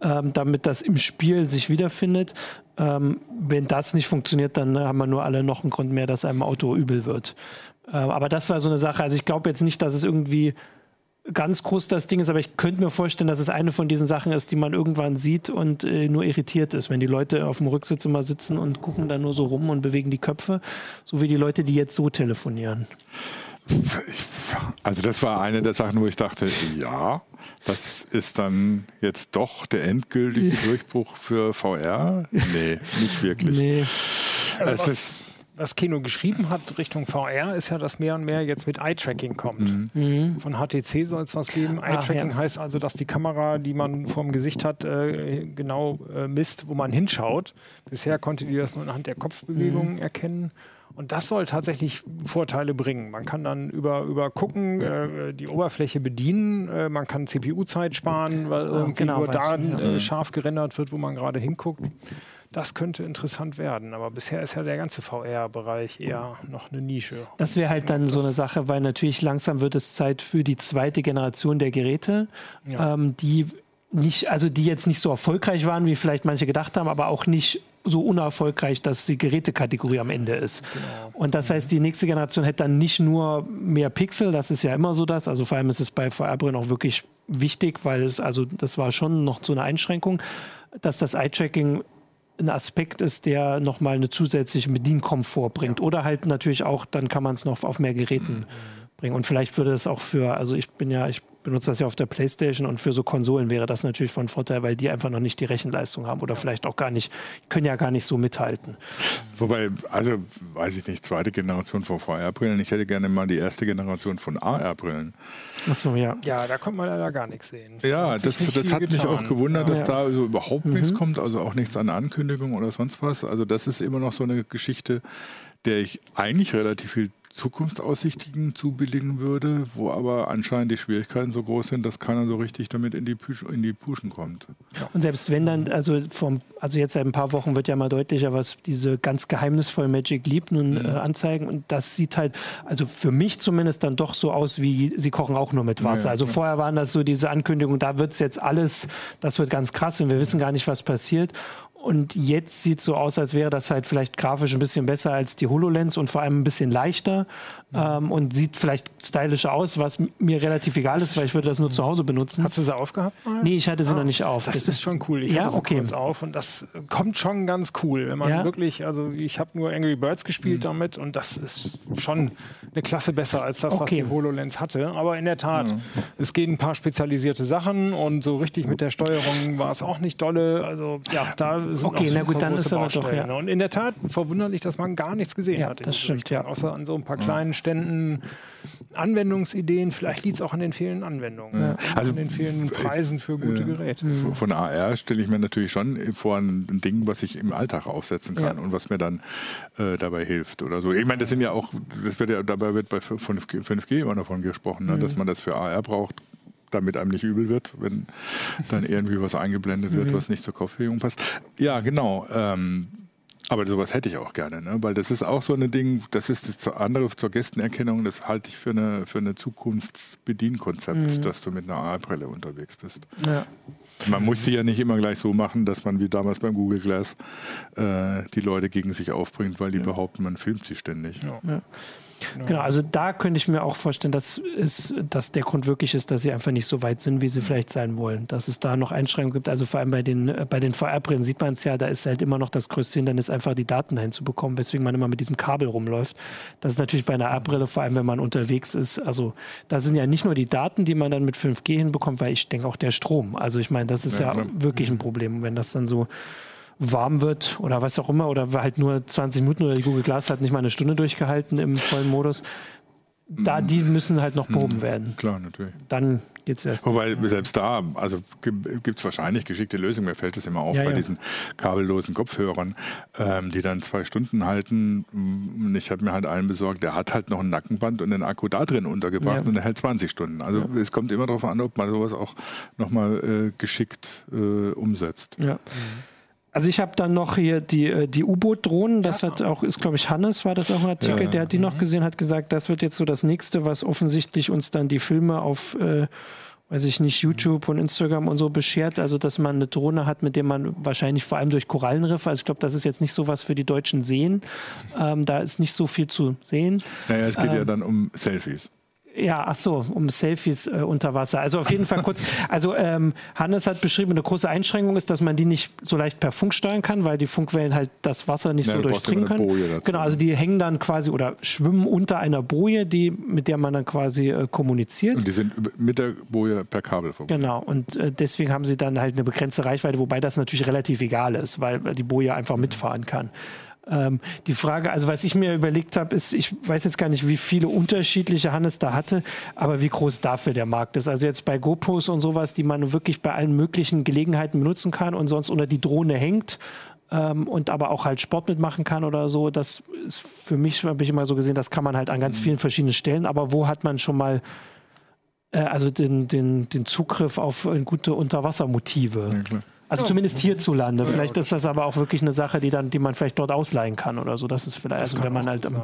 ähm, damit das im Spiel sich wiederfindet. Ähm, wenn das nicht funktioniert, dann haben wir nur alle noch einen Grund mehr, dass einem Auto übel wird. Äh, aber das war so eine Sache. Also ich glaube jetzt nicht, dass es irgendwie ganz groß das Ding ist, aber ich könnte mir vorstellen, dass es eine von diesen Sachen ist, die man irgendwann sieht und äh, nur irritiert ist, wenn die Leute auf dem Rücksitz immer sitzen und gucken da nur so rum und bewegen die Köpfe, so wie die Leute, die jetzt so telefonieren. Also das war eine der Sachen, wo ich dachte, ja, das ist dann jetzt doch der endgültige [LAUGHS] Durchbruch für VR? Nee, nicht wirklich. Nee. Also es ist was Kino geschrieben hat Richtung VR, ist ja, dass mehr und mehr jetzt mit Eye-Tracking kommt. Mhm. Von HTC soll es was geben. Eye-Tracking ja. heißt also, dass die Kamera, die man vorm Gesicht hat, äh, genau äh, misst, wo man hinschaut. Bisher konnte die das nur anhand der Kopfbewegungen mhm. erkennen. Und das soll tatsächlich Vorteile bringen. Man kann dann über, über gucken, äh, die Oberfläche bedienen, äh, man kann CPU-Zeit sparen, weil irgendwie genau, nur da äh, scharf gerendert wird, wo man gerade hinguckt das könnte interessant werden. Aber bisher ist ja der ganze VR-Bereich eher noch eine Nische. Das wäre halt dann so eine Sache, weil natürlich langsam wird es Zeit für die zweite Generation der Geräte, ja. ähm, die nicht, also die jetzt nicht so erfolgreich waren, wie vielleicht manche gedacht haben, aber auch nicht so unerfolgreich, dass die Gerätekategorie am Ende ist. Genau. Und das heißt, die nächste Generation hätte dann nicht nur mehr Pixel, das ist ja immer so das, also vor allem ist es bei VR-Brillen auch wirklich wichtig, weil es, also das war schon noch so eine Einschränkung, dass das Eye-Tracking ein Aspekt ist, der nochmal eine zusätzliche Bedienkomfort bringt. Oder halt natürlich auch, dann kann man es noch auf mehr Geräten mhm. bringen. Und vielleicht würde es auch für, also ich bin ja, ich benutze das ja auf der Playstation und für so Konsolen wäre das natürlich von Vorteil, weil die einfach noch nicht die Rechenleistung haben oder vielleicht auch gar nicht, können ja gar nicht so mithalten. Wobei, also weiß ich nicht, zweite Generation von VR-Brillen, ich hätte gerne mal die erste Generation von AR-Brillen. Achso, ja. Ja, da kommt man leider gar nichts sehen. Ja, das, das hat getan. mich auch gewundert, dass ja. da also überhaupt mhm. nichts kommt, also auch nichts an Ankündigung oder sonst was. Also das ist immer noch so eine Geschichte, der ich eigentlich relativ viel Zukunftsaussichten zubilligen würde, wo aber anscheinend die Schwierigkeiten so groß sind, dass keiner so richtig damit in die, Pusch, in die Puschen kommt. Ja. Und selbst wenn dann, also vom, also jetzt seit ein paar Wochen wird ja mal deutlicher, was diese ganz geheimnisvoll Magic Leap nun mhm. äh, anzeigen. Und das sieht halt, also für mich zumindest dann doch so aus, wie sie kochen auch nur mit Wasser. Ja, also vorher waren das so diese Ankündigungen, da wird es jetzt alles, das wird ganz krass und wir wissen gar nicht, was passiert. Und jetzt sieht so aus, als wäre das halt vielleicht grafisch ein bisschen besser als die HoloLens und vor allem ein bisschen leichter ähm, und sieht vielleicht stylischer aus, was mir relativ egal ist, weil ich würde das nur zu Hause benutzen. Hast du sie aufgehabt? Mal? Nee, ich hatte sie ah, noch nicht auf. Das, das ist schon cool. Ich ja, hatte sie okay. kurz auf und das kommt schon ganz cool. Wenn man ja? wirklich, also ich habe nur Angry Birds gespielt mhm. damit und das ist schon eine Klasse besser als das, okay. was die HoloLens hatte. Aber in der Tat, mhm. es gehen ein paar spezialisierte Sachen und so richtig mit der Steuerung war es auch nicht dolle. Also ja, da sind okay, na gut, dann ist aber doch ja. Und in der Tat verwunderlich, dass man gar nichts gesehen ja, hat. Das stimmt, ja. Außer an so ein paar kleinen Ständen Anwendungsideen. Vielleicht liegt es auch an den fehlenden Anwendungen, ja. also an den fehlenden Preisen für gute Geräte. Von AR stelle ich mir natürlich schon vor ein Ding, was ich im Alltag aufsetzen kann ja. und was mir dann äh, dabei hilft oder so. Ich meine, das sind ja auch, das wird ja, dabei wird bei 5G, 5G immer davon gesprochen, ne, mhm. dass man das für AR braucht damit einem nicht übel wird, wenn dann irgendwie was eingeblendet wird, mhm. was nicht zur Kopfbewegung passt. Ja, genau. Ähm, aber sowas hätte ich auch gerne, ne? weil das ist auch so ein Ding, das ist das andere zur Gästenerkennung, das halte ich für eine, für eine Zukunftsbedienkonzept, mhm. dass du mit einer AR-Brille unterwegs bist. Ja. Man muss sie ja nicht immer gleich so machen, dass man wie damals beim Google Glass äh, die Leute gegen sich aufbringt, weil die ja. behaupten, man filmt sie ständig. Ja. Genau, also da könnte ich mir auch vorstellen, dass, es, dass der Grund wirklich ist, dass sie einfach nicht so weit sind, wie sie vielleicht sein wollen. Dass es da noch Einschränkungen gibt. Also vor allem bei den, bei den VR-Brillen sieht man es ja, da ist halt immer noch das größte Hindernis, einfach die Daten dahin zu bekommen, weswegen man immer mit diesem Kabel rumläuft. Das ist natürlich bei einer AR-Brille, vor allem wenn man unterwegs ist. Also da sind ja nicht nur die Daten, die man dann mit 5G hinbekommt, weil ich denke auch der Strom. Also ich meine, das ist ja, ja wirklich ein Problem, wenn das dann so warm wird oder was auch immer oder halt nur 20 Minuten oder die Google Glass hat nicht mal eine Stunde durchgehalten im vollen Modus. Da, die müssen halt noch behoben mhm. werden. Klar, natürlich. Dann geht es erst. Wobei selbst da, also gibt es wahrscheinlich geschickte Lösungen. Mir fällt es immer auf ja, bei ja. diesen kabellosen Kopfhörern, ähm, die dann zwei Stunden halten. Mm, ich habe mir halt einen besorgt, der hat halt noch ein Nackenband und den Akku da drin untergebracht ja. und der hält 20 Stunden. Also es kommt immer darauf an, ob man sowas auch nochmal äh, geschickt äh, umsetzt. Ja. Mhm. Also ich habe dann noch hier die, äh, die U-Boot-Drohnen, das ja. hat auch, ist glaube ich Hannes, war das auch ein Artikel, ja. der hat die noch mhm. gesehen, hat gesagt, das wird jetzt so das nächste, was offensichtlich uns dann die Filme auf, äh, weiß ich nicht, YouTube und Instagram und so beschert. Also dass man eine Drohne hat, mit der man wahrscheinlich vor allem durch Korallenriffe, also ich glaube, das ist jetzt nicht so was für die deutschen Seen, ähm, da ist nicht so viel zu sehen. Naja, es geht ähm, ja dann um Selfies. Ja, ach so, um Selfies äh, unter Wasser. Also auf jeden Fall kurz. [LAUGHS] Also ähm, Hannes hat beschrieben, eine große Einschränkung ist, dass man die nicht so leicht per Funk steuern kann, weil die Funkwellen halt das Wasser nicht ja, so durchdringen können. Genau, also die hängen dann quasi oder schwimmen unter einer Boje, die mit der man dann quasi äh, kommuniziert. Und die sind mit der Boje per Kabel verbunden. Genau, und äh, deswegen haben sie dann halt eine begrenzte Reichweite, wobei das natürlich relativ egal ist, weil die Boje einfach mitfahren kann. Ähm, die Frage, also was ich mir überlegt habe, ist, ich weiß jetzt gar nicht, wie viele unterschiedliche Hannes da hatte, aber wie groß dafür der Markt ist. Also jetzt bei GoPros und sowas, die man wirklich bei allen möglichen Gelegenheiten benutzen kann und sonst unter die Drohne hängt ähm, und aber auch halt Sport mitmachen kann oder so, das ist für mich, habe ich immer so gesehen, das kann man halt an ganz mhm. vielen verschiedenen Stellen, aber wo hat man schon mal äh, also den, den, den Zugriff auf äh, gute Unterwassermotive? Ja, also zumindest hierzulande. Vielleicht ist das aber auch wirklich eine Sache, die dann, die man vielleicht dort ausleihen kann oder so. Das ist vielleicht, das also wenn man halt, sein,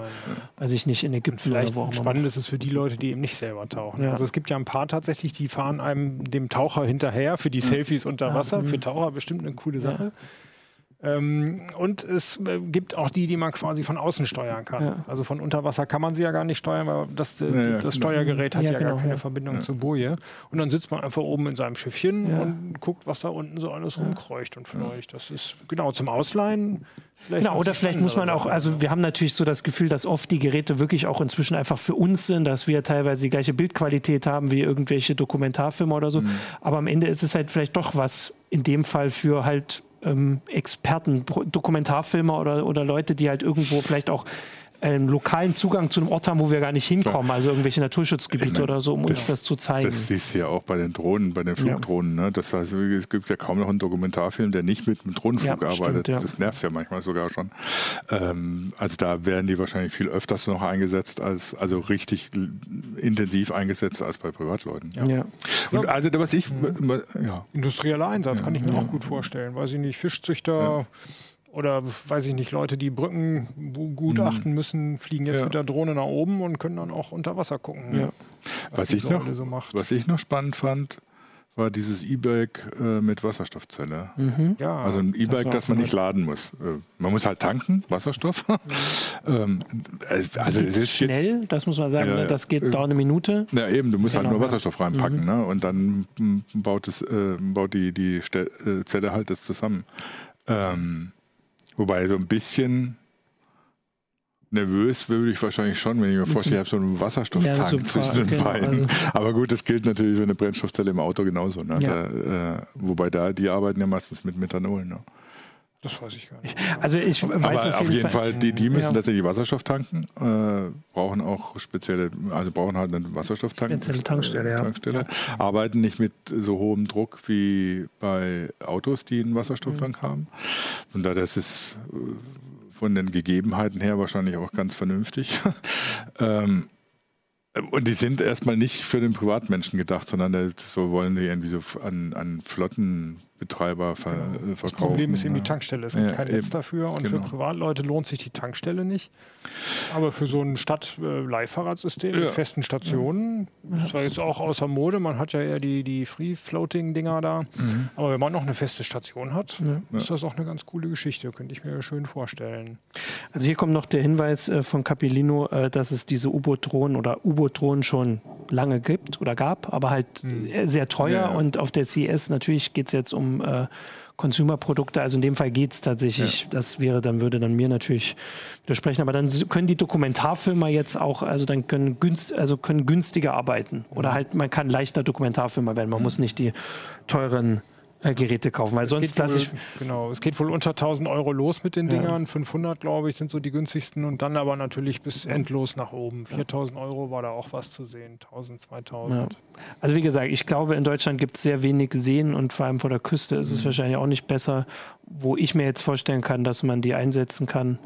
weiß ich nicht, in Ägypten vielleicht oder wo Spannend ist es für die Leute, die eben nicht selber tauchen. Ja. Also es gibt ja ein paar tatsächlich, die fahren einem dem Taucher hinterher für die Selfies unter Wasser. Ja. Für Taucher bestimmt eine coole Sache. Ja. Ähm, und es äh, gibt auch die, die man quasi von außen steuern kann. Ja. Also von unter Wasser kann man sie ja gar nicht steuern, weil das, äh, ja, das genau. Steuergerät hat ja, ja genau, gar keine Verbindung zur Boje. Und dann sitzt man einfach oben in seinem Schiffchen und guckt, was da unten so alles rumkreucht und fleucht. Das ist genau zum Ausleihen. Vielleicht genau, oder vielleicht muss man auch, also wir haben natürlich so das Gefühl, dass oft die Geräte wirklich auch inzwischen einfach für uns sind, dass wir teilweise die gleiche Bildqualität haben wie irgendwelche Dokumentarfilme oder so. Mhm. Aber am Ende ist es halt vielleicht doch was in dem Fall für halt ähm, Experten, Dokumentarfilmer oder, oder Leute, die halt irgendwo vielleicht auch einen lokalen Zugang zu einem Ort haben, wo wir gar nicht hinkommen, also irgendwelche Naturschutzgebiete meine, oder so, um das, uns das zu zeigen. Das siehst du ja auch bei den Drohnen, bei den Flugdrohnen. Ja. Ne? Das heißt, es gibt ja kaum noch einen Dokumentarfilm, der nicht mit einem Drohnenflug ja, arbeitet. Stimmt, ja. Das nervt ja manchmal sogar schon. Ähm, also da werden die wahrscheinlich viel öfters noch eingesetzt, als also richtig intensiv eingesetzt als bei Privatleuten. Ja. Und also was ich... Mhm. Ja. Industrieller Einsatz kann ich mir auch gut vorstellen. Weiß ich nicht, Fischzüchter oder weiß ich nicht, Leute, die Brücken gutachten mhm. müssen, fliegen jetzt ja. mit der Drohne nach oben und können dann auch unter Wasser gucken. Ja. Was, was ich, noch, so was ich noch spannend fand, war dieses E-Bike äh, mit Wasserstoffzelle. Mhm. Ja, also ein E-Bike, das, das man nicht laden muss. Äh, man muss halt tanken, Wasserstoff. Mhm. [LAUGHS] ähm, also es ist schnell, jetzt, das muss man sagen, äh, das geht äh, dauert eine Minute. Ja eben, du musst genau, halt nur Wasserstoff reinpacken mhm. ne? und dann baut, es, äh, baut die, die äh, Zelle halt das zusammen. Ähm, Wobei so ein bisschen nervös würde ich wahrscheinlich schon, wenn ich mir vorstelle, ich habe so einen Wasserstofftank ja, zwischen den genau, Beinen. Also. Aber gut, das gilt natürlich für eine Brennstoffzelle im Auto genauso. Ne? Ja. Da, äh, wobei da, die arbeiten ja meistens mit Methanol. Ne? Das weiß ich gar nicht. Also ich weiß Aber auf jeden, auf jeden Fall, Fall, die, die müssen ja. tatsächlich Wasserstoff tanken, äh, brauchen auch spezielle, also brauchen halt einen Wasserstofftank. Spezielle Tankstelle, ja. Tankstelle. Ja. Arbeiten nicht mit so hohem Druck wie bei Autos, die einen Wasserstofftank mhm. haben. Und da das ist äh, von den Gegebenheiten her wahrscheinlich auch ganz vernünftig. [LAUGHS] ähm, und die sind erstmal nicht für den Privatmenschen gedacht, sondern so wollen die irgendwie so an, an Flotten Betreiber ver äh, verkaufen. Das Problem ist eben die Tankstelle. Es gibt ja, kein Netz dafür und genau. für Privatleute lohnt sich die Tankstelle nicht. Aber für so ein Stadt-Leihfahrradsystem ja. mit festen Stationen, ja. das war jetzt auch außer Mode, man hat ja eher die, die Free-Floating-Dinger da. Mhm. Aber wenn man noch eine feste Station hat, ja. ist das auch eine ganz coole Geschichte, könnte ich mir schön vorstellen. Also hier kommt noch der Hinweis äh, von Capilino, äh, dass es diese U-Boot-Drohnen oder U-Boot-Drohnen schon lange gibt oder gab, aber halt mhm. sehr teuer und auf der CES natürlich geht es jetzt um äh, Consumer-Produkte. Also in dem Fall geht es tatsächlich, ja. das wäre, dann würde dann mir natürlich widersprechen. Aber dann können die Dokumentarfilmer jetzt auch, also dann können, günst, also können günstiger arbeiten. Oder mhm. halt, man kann leichter Dokumentarfilmer werden. Man mhm. muss nicht die teuren äh, Geräte kaufen, weil es sonst lasse ich. Genau, es geht wohl unter 1000 Euro los mit den Dingern. Ja. 500, glaube ich, sind so die günstigsten und dann aber natürlich bis endlos nach oben. 4000 Euro war da auch was zu sehen, 1000, 2000. Ja. Also, wie gesagt, ich glaube, in Deutschland gibt es sehr wenig Seen und vor allem vor der Küste ist es mhm. wahrscheinlich auch nicht besser, wo ich mir jetzt vorstellen kann, dass man die einsetzen kann.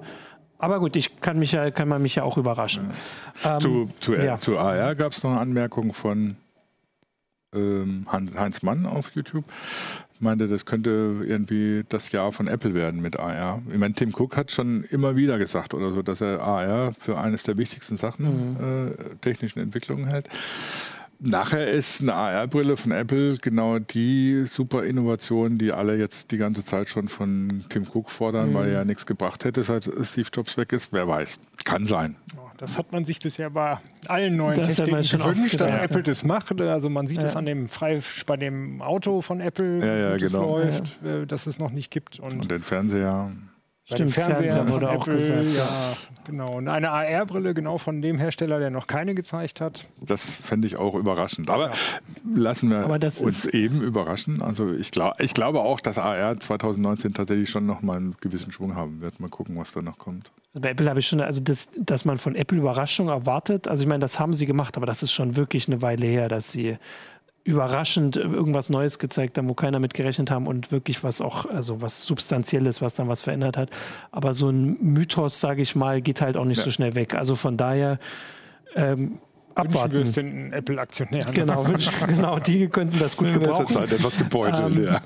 Aber gut, ich kann mich ja, kann man mich ja auch überraschen. Ja. Ähm, zu, zu, ja. zu AR gab es noch eine Anmerkung von ähm, Heinz Mann auf YouTube meinte, das könnte irgendwie das Jahr von Apple werden mit AR. Ich meine, Tim Cook hat schon immer wieder gesagt oder so, dass er AR für eines der wichtigsten Sachen mhm. äh, technischen Entwicklungen hält. Nachher ist eine AR-Brille von Apple genau die super Innovation, die alle jetzt die ganze Zeit schon von Tim Cook fordern, mhm. weil er ja nichts gebracht hätte, seit Steve Jobs weg ist. Wer weiß. Kann sein. Das hat man sich bisher bei allen neuen das Techniken gewünscht, dass ja. Apple das macht. Also man sieht es ja. an dem frei bei dem Auto von Apple, ja, ja, das genau. läuft, äh, dass es noch nicht gibt. Und, Und den Fernseher. Stimmt, Fernseher, Fernseher wurde auch Apple, gesagt. Ja, genau. Und eine AR-Brille genau von dem Hersteller, der noch keine gezeigt hat. Das fände ich auch überraschend. Aber ja. lassen wir uns eben überraschen. Also ich, glaub, ich glaube auch, dass AR 2019 tatsächlich schon noch mal einen gewissen Schwung haben wird. Mal gucken, was da noch kommt. Also bei Apple habe ich schon, also das, dass man von Apple Überraschung erwartet. Also ich meine, das haben sie gemacht, aber das ist schon wirklich eine Weile her, dass sie überraschend irgendwas Neues gezeigt haben, wo keiner mit gerechnet haben und wirklich was auch, also was Substanzielles, was dann was verändert hat. Aber so ein Mythos, sage ich mal, geht halt auch nicht ja. so schnell weg. Also von daher ähm, abwarten. Wünschen wir es den Apple-Aktionären. Genau, [LAUGHS] genau, die könnten das gut gebrauchen. In Zeit etwas gebeutelt, ähm, ja.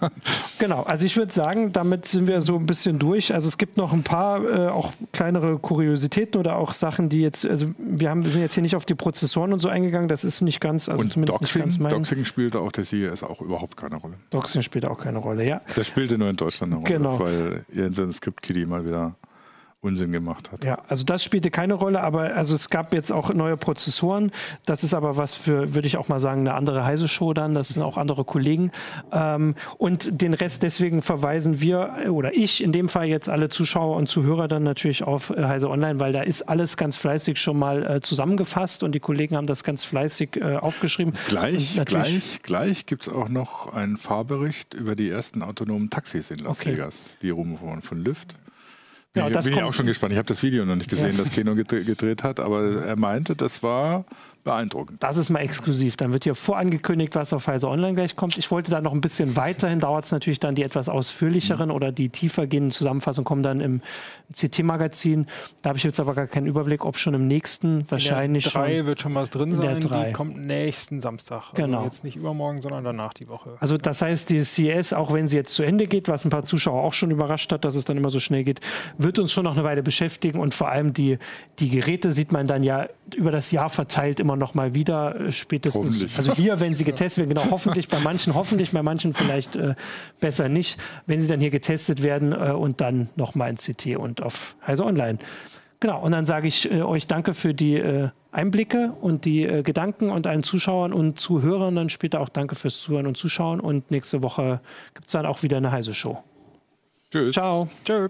Genau, also ich würde sagen, damit sind wir so ein bisschen durch. Also es gibt noch ein paar äh, auch kleinere Kuriositäten oder auch Sachen, die jetzt, also wir haben, sind jetzt hier nicht auf die Prozessoren und so eingegangen, das ist nicht ganz, also und zumindest Doxing, nicht ganz mein... Doxing spielte auch der CES auch überhaupt keine Rolle. Doxing spielt auch keine Rolle, ja. Das spielte nur in Deutschland eine Rolle, genau. weil Jensen Script Kitty mal wieder Unsinn gemacht hat. Ja, also das spielte keine Rolle, aber also es gab jetzt auch neue Prozessoren. Das ist aber was für, würde ich auch mal sagen, eine andere heiße Show dann. Das sind auch andere Kollegen. Ähm, und den Rest deswegen verweisen wir oder ich in dem Fall jetzt alle Zuschauer und Zuhörer dann natürlich auf äh, Heise Online, weil da ist alles ganz fleißig schon mal äh, zusammengefasst und die Kollegen haben das ganz fleißig äh, aufgeschrieben. Gleich, gleich, gleich gibt es auch noch einen Fahrbericht über die ersten autonomen Taxis in Las okay. Vegas, die rumfahren von Lyft. Bin, ich, bin ich auch schon gespannt. Ich habe das Video noch nicht gesehen, ja. das Kino gedreht hat, aber er meinte, das war beeindruckend. Das ist mal exklusiv. Dann wird hier vorangekündigt, was auf Heise Online gleich kommt. Ich wollte da noch ein bisschen weiterhin, dauert es natürlich dann die etwas ausführlicheren mhm. oder die tiefer gehenden Zusammenfassungen kommen dann im CT-Magazin. Da habe ich jetzt aber gar keinen Überblick, ob schon im nächsten wahrscheinlich in der drei wird schon was drin in sein. Der drei. Die kommt nächsten Samstag. Also genau. jetzt nicht übermorgen, sondern danach die Woche. Also das heißt, die CS, auch wenn sie jetzt zu Ende geht, was ein paar Zuschauer auch schon überrascht hat, dass es dann immer so schnell geht, wird uns schon noch eine Weile beschäftigen und vor allem die, die Geräte sieht man dann ja über das Jahr verteilt immer noch mal wieder äh, spätestens. Also hier, wenn sie [LAUGHS] getestet werden, genau, hoffentlich bei manchen, hoffentlich bei manchen vielleicht äh, besser nicht, wenn sie dann hier getestet werden äh, und dann noch mal in CT und auf Heise Online. Genau, und dann sage ich äh, euch danke für die äh, Einblicke und die äh, Gedanken und allen Zuschauern und Zuhörern dann später auch danke fürs Zuhören und Zuschauen und nächste Woche gibt es dann auch wieder eine Heise Show. Tschüss. Ciao. Tschüss.